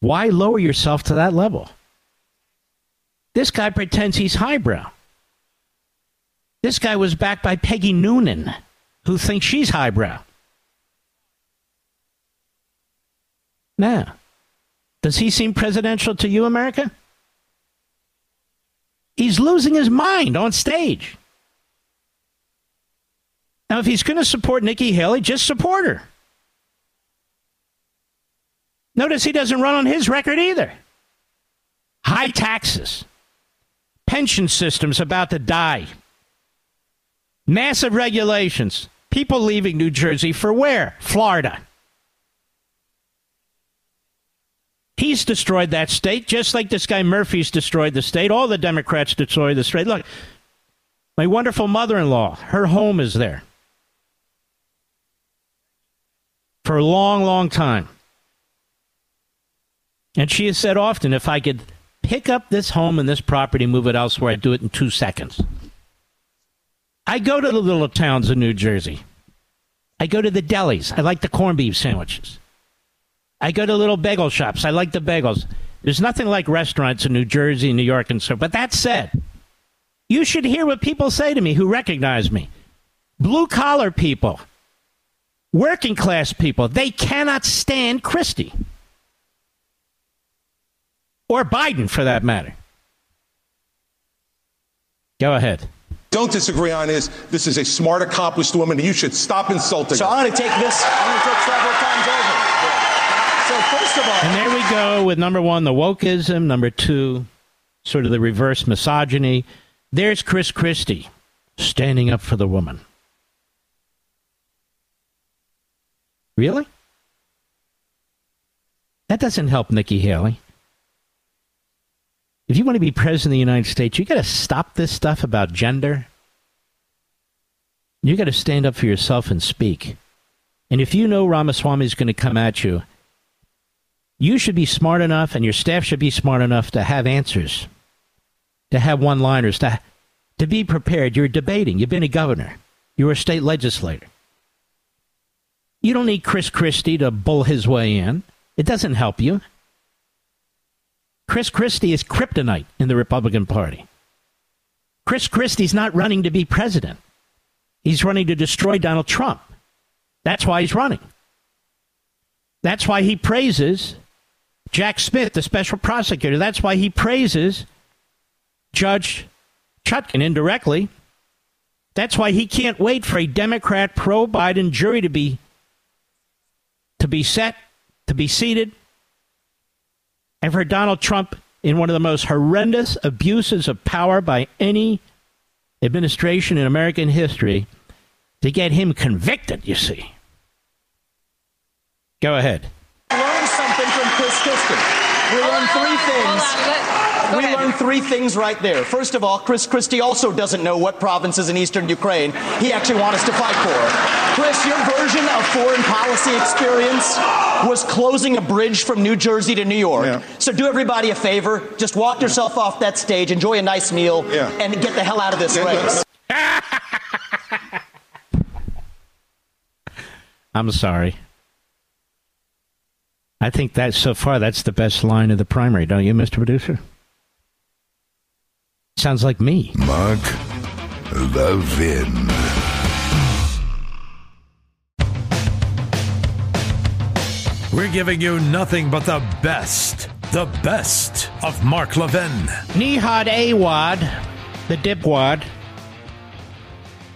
Why lower yourself to that level? This guy pretends he's highbrow. This guy was backed by Peggy Noonan, who thinks she's highbrow. Now, does he seem presidential to you, America? He's losing his mind on stage. Now, if he's going to support Nikki Haley, just support her. Notice he doesn't run on his record either. High taxes, pension systems about to die, massive regulations, people leaving New Jersey for where? Florida. He's destroyed that state, just like this guy Murphy's destroyed the state. All the Democrats destroyed the state. Look, my wonderful mother in law, her home is there for a long, long time. And she has said often if I could pick up this home and this property, move it elsewhere, I'd do it in two seconds. I go to the little towns in New Jersey. I go to the delis. I like the corned beef sandwiches. I go to little bagel shops. I like the bagels. There's nothing like restaurants in New Jersey, New York, and so. But that said, you should hear what people say to me who recognize me. Blue collar people, working class people, they cannot stand Christie or Biden for that matter. Go ahead. Don't disagree on is this is a smart, accomplished woman. You should stop insulting. Her. So her. I'm going to take this. I'm going to take several times over. So first of all, and there we go with number one, the wokeism. Number two, sort of the reverse misogyny. There's Chris Christie standing up for the woman. Really? That doesn't help Nikki Haley. If you want to be president of the United States, you got to stop this stuff about gender. You got to stand up for yourself and speak. And if you know Ramaswamy is going to come at you, you should be smart enough, and your staff should be smart enough to have answers, to have one liners, to, to be prepared. You're debating, you've been a governor, you're a state legislator. You don't need Chris Christie to bull his way in, it doesn't help you. Chris Christie is kryptonite in the Republican Party. Chris Christie's not running to be president. He's running to destroy Donald Trump. That's why he's running. That's why he praises Jack Smith, the special prosecutor. That's why he praises Judge Chutkan indirectly. That's why he can't wait for a Democrat pro Biden jury to be to be set, to be seated, and for Donald Trump in one of the most horrendous abuses of power by any administration in American history to get him convicted, you see. Go ahead. Learn something from Chris Christie. We learned three things. We learned three things right there. First of all, Chris Christie also doesn't know what provinces in eastern Ukraine he actually wants us to fight for. Chris, your version of foreign policy experience was closing a bridge from New Jersey to New York. Yeah. So do everybody a favor, just walk yourself off that stage, enjoy a nice meal, Yeah. and get the hell out of this Yeah, race. I'm sorry. I think that so far that's the best line of the primary, don't you, Mr. Producer? Sounds like me. Mark Levin. We're giving you nothing but the best, the best of Mark Levin. Nihad Awad, the dipwad,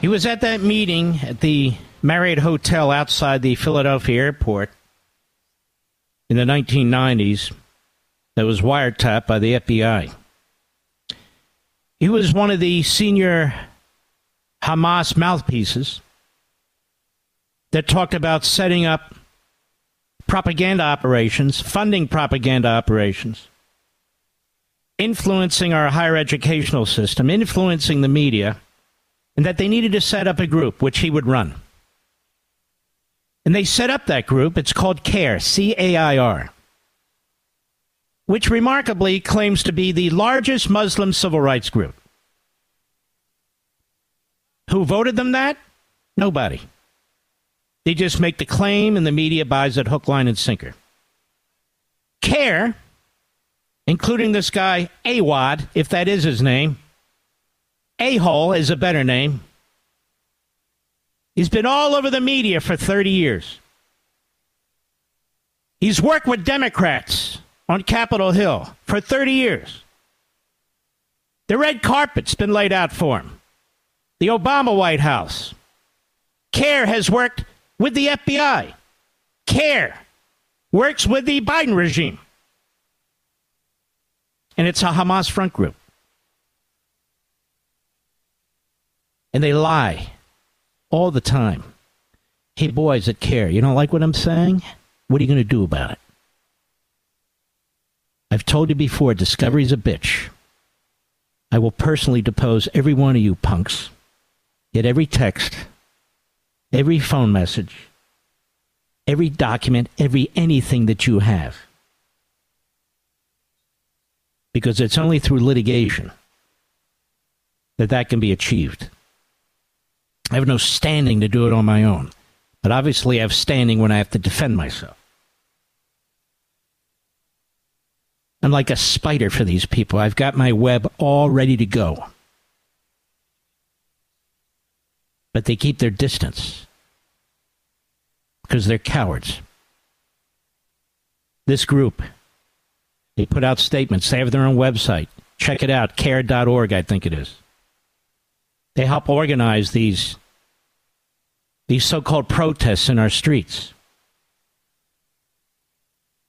he was at that meeting at the Marriott Hotel outside the Philadelphia airport in the 1990s that was wiretapped by the FBI. He was one of the senior Hamas mouthpieces that talked about setting up propaganda operations, funding propaganda operations, influencing our higher educational system, influencing the media, and that they needed to set up a group which he would run. And they set up that group. It's called CAIR, C A I R, which remarkably claims to be the largest Muslim civil rights group. Who voted them that? Nobody. They just make the claim and the media buys it hook, line, and sinker. CAIR, including this guy, Awad, if that is his name, A hole is a better name. He's been all over the media for 30 years. He's worked with Democrats on Capitol Hill for 30 years. The red carpet's been laid out for him. The Obama White House. CAIR has worked with the FBI. CAIR works with the Biden regime. And it's a Hamas front group. And they lie all the time. Hey, mm-hmm. boys that care, you don't like what I'm saying? What are you going to do about it? I've told you before, Discovery's a bitch. I will personally depose every one of you punks. Get every text, every phone message, every document, every anything that you have. Because it's only through litigation that that can be achieved. I have no standing to do it on my own. But obviously, I have standing when I have to defend myself. I'm like a spider for these people. I've got my web all ready to go. But they keep their distance because they're cowards. This group, they put out statements. They have their own website. Check it out, CAIR.org, I think it is. They help organize these, these so called protests in our streets.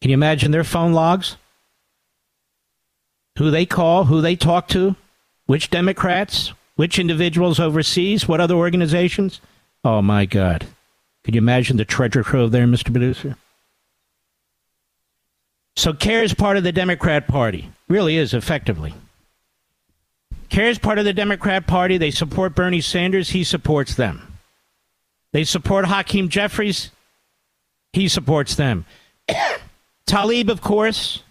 Can you imagine their phone logs? Who they call, who they talk to, which Democrats, which individuals overseas, what other organizations? Oh my God. Could you imagine the treasure trove there, Mr. Producer? So CAIR is part of the Democrat Party. Really is, effectively. CAIR is part of the Democrat Party. They support Bernie Sanders. He supports them. They support Hakeem Jeffries. He supports them. Tlaib, of course,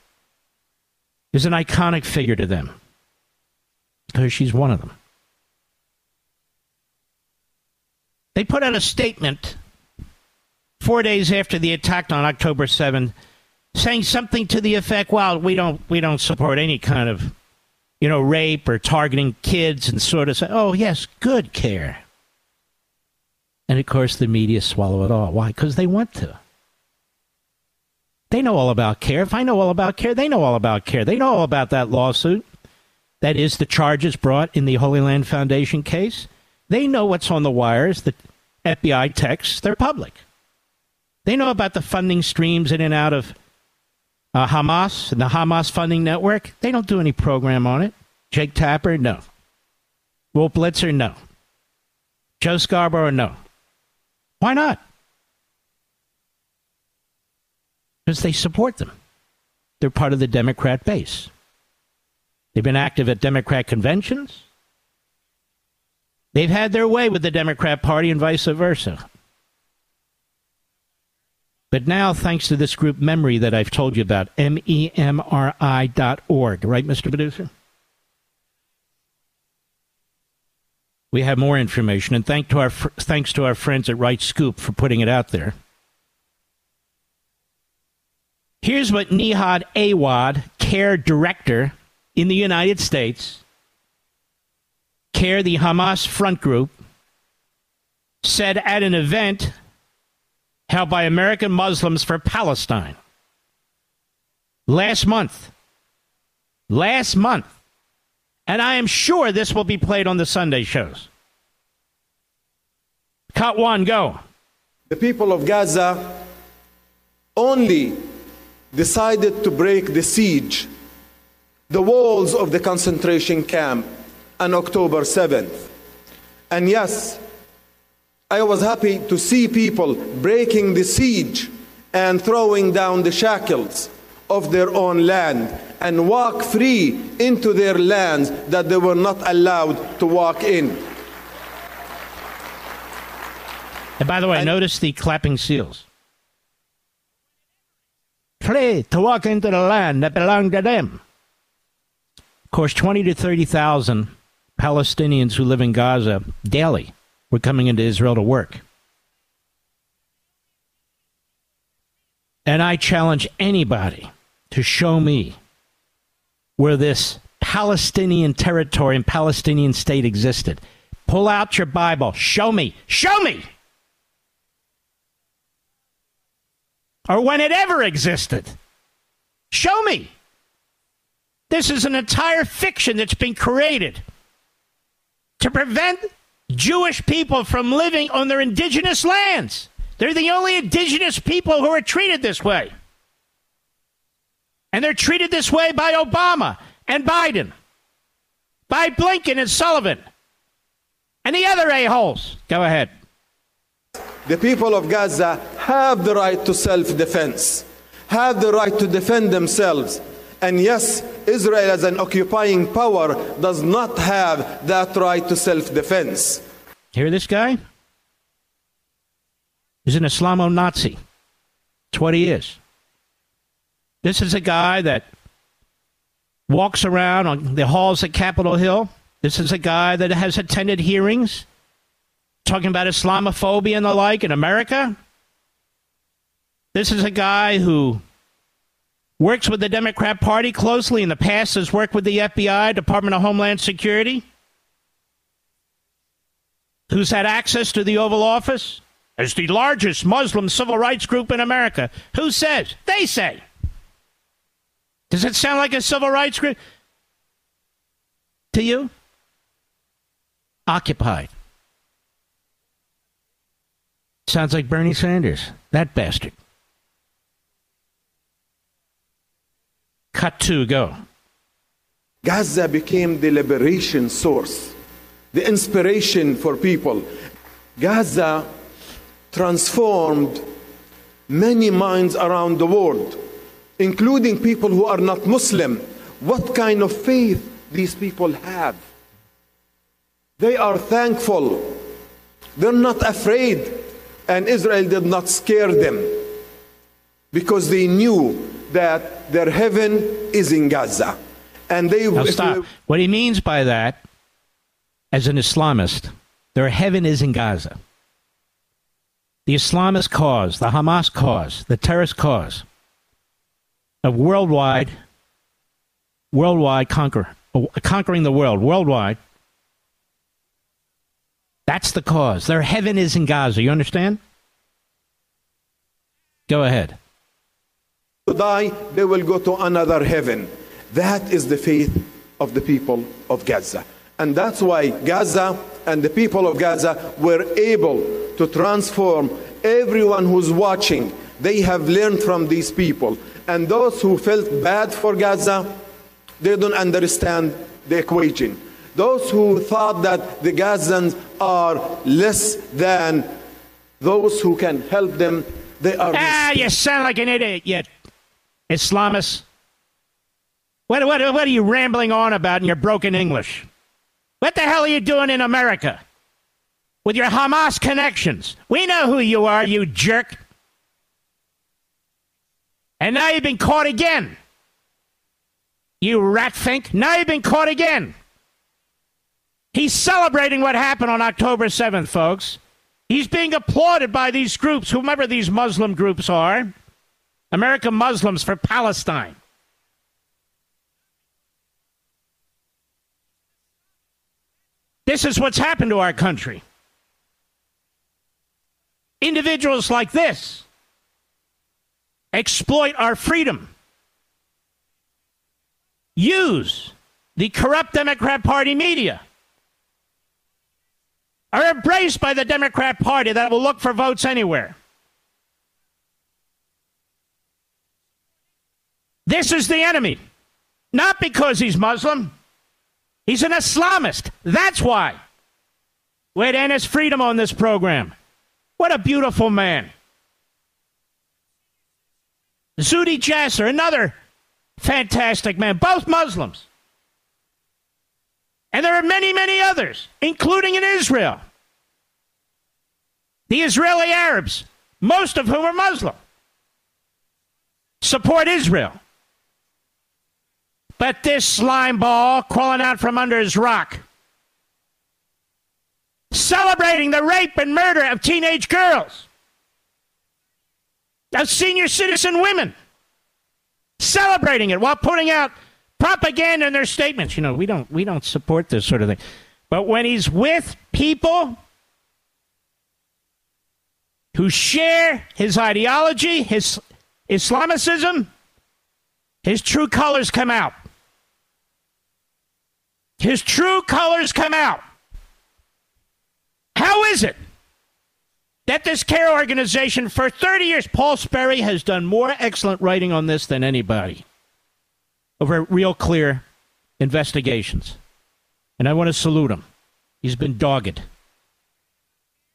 is an iconic figure to them because she's one of them. They put out a statement four days after the attack on October 7th saying something to the effect, well, we don't, we don't support any kind of you know, rape or targeting kids and sort of say, oh, yes, good CAIR. And of course, the media swallow it all. Why? Because they want to. They know all about CAIR. If I know all about CAIR, they know all about CAIR. They know all about that lawsuit. That is the charges brought in the Holy Land Foundation case. They know what's on the wires, the FBI texts, they're public. They know about the funding streams in and out of uh, Hamas and the Hamas funding network, they don't do any program on it. Jake Tapper, no. Wolf Blitzer, no. Joe Scarborough, no. Why not? Because they support them. They're part of the Democrat base. They've been active at Democrat conventions. They've had their way with the Democrat Party and vice versa. But now, thanks to this group MEMRI that I've told you about, M E M R I dot org, right, Mr. Producer? We have more information, and thank to our, thanks to our friends at Right Scoop for putting it out there. Here's what Nihad Awad, CAIR director in the United States, CAIR the Hamas front group, said at an event held by American Muslims for Palestine. Last month. Last month. And I am sure this will be played on the Sunday shows. Cut one, go. The people of Gaza only decided to break the siege, the walls of the concentration camp on October 7th. And yes, I was happy to see people breaking the siege and throwing down the shackles of their own land and walk free into their lands that they were not allowed to walk in. And by the way, and, notice the clapping seals. Free to walk into the land that belonged to them. Of course, 20 to 30,000 Palestinians who live in Gaza daily were coming into Israel to work. And I challenge anybody to show me where this Palestinian territory and Palestinian state existed. Pull out your Bible. Show me. Show me. Or when it ever existed. Show me. This is an entire fiction that's been created to prevent Jewish people from living on their indigenous lands. They're the only indigenous people who are treated this way. And they're treated this way by Obama and Biden, by Blinken and Sullivan, and the other a-holes. Go ahead. The people of Gaza have the right to self defense, have the right to defend themselves. And yes, Israel as an occupying power does not have that right to self defense. Hear this guy? He's an Islamo Nazi. That's what he is. This is a guy that walks around on the halls at Capitol Hill. This is a guy that has attended hearings talking about Islamophobia and the like in America. This is a guy who works with the Democrat Party closely. In the past, has worked with the FBI, Department of Homeland Security, who's had access to the Oval Office as the largest Muslim civil rights group in America. Who says? They say. Does it sound like a civil rights group to you? Occupied. Sounds like Bernie Sanders, that bastard. Cut two, go. Gaza became the liberation source, the inspiration for people. Gaza transformed many minds around the world, including people who are not Muslim. What kind of faith these people have? They are thankful. They're not afraid. And Israel did not scare them because they knew that their heaven is in Gaza. And they now stop. what he means by that, as an Islamist, their heaven is in Gaza. The Islamist cause, the Hamas cause, the terrorist cause of worldwide, worldwide conquer, conquering the world worldwide. That's the cause. Their heaven is in Gaza. You understand? Go ahead die, they will go to another heaven. That is the faith of the people of Gaza. And that's why Gaza and the people of Gaza were able to transform everyone who's watching. They have learned from these people. And those who felt bad for Gaza, they don't understand the equation. Those who thought that the Gazans are less than those who can help them, they are. Ah, you sound like an idiot, you Islamists? What, what, what are you rambling on about in your broken English? What the hell are you doing in America? With your Hamas connections. We know who you are, you jerk. And now you've been caught again. You rat. Now you've been caught again. He's celebrating what happened on October 7th, folks. He's being applauded by these groups, whomever these Muslim groups are. American Muslims for Palestine. This is what's happened to our country. Individuals like this exploit our freedom, use the corrupt Democrat Party media, are embraced by the Democrat Party that will look for votes anywhere. This is the enemy. Not because he's Muslim. He's an Islamist. That's why. We're Enes Freedom on this program. What a beautiful man. Zuhdi Jasser, another fantastic man, both Muslims. And there are many, many others, including in Israel. The Israeli Arabs, most of whom are Muslim, support Israel. But this slime ball crawling out from under his rock celebrating the rape and murder of teenage girls, of senior citizen women, celebrating it while putting out propaganda in their statements. You know, we don't we don't support this sort of thing. But when he's with people who share his ideology, his Islamicism, his true colors come out. His true colors come out. How is it that this CAIR organization, for 30 years, Paul Sperry has done more excellent writing on this than anybody over real clear investigations. And I want to salute him. He's been dogged.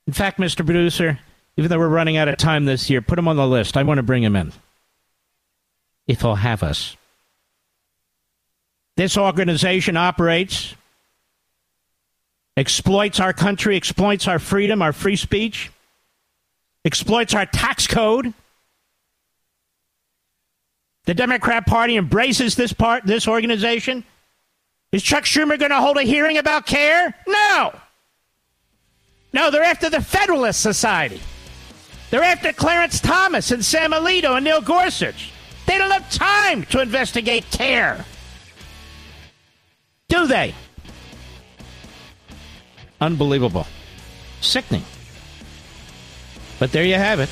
In fact, Mr. Producer, even though we're running out of time this year, put him on the list. I want to bring him in. If he'll have us. This organization operates, exploits our country, exploits our freedom, our free speech, exploits our tax code. The Democrat Party embraces this part, this organization. Is Chuck Schumer going to hold a hearing about CAIR? No. No, they're after the Federalist Society. They're after Clarence Thomas and Sam Alito and Neil Gorsuch. They don't have time to investigate CAIR. Do they? Unbelievable. Sickening. But there you have it.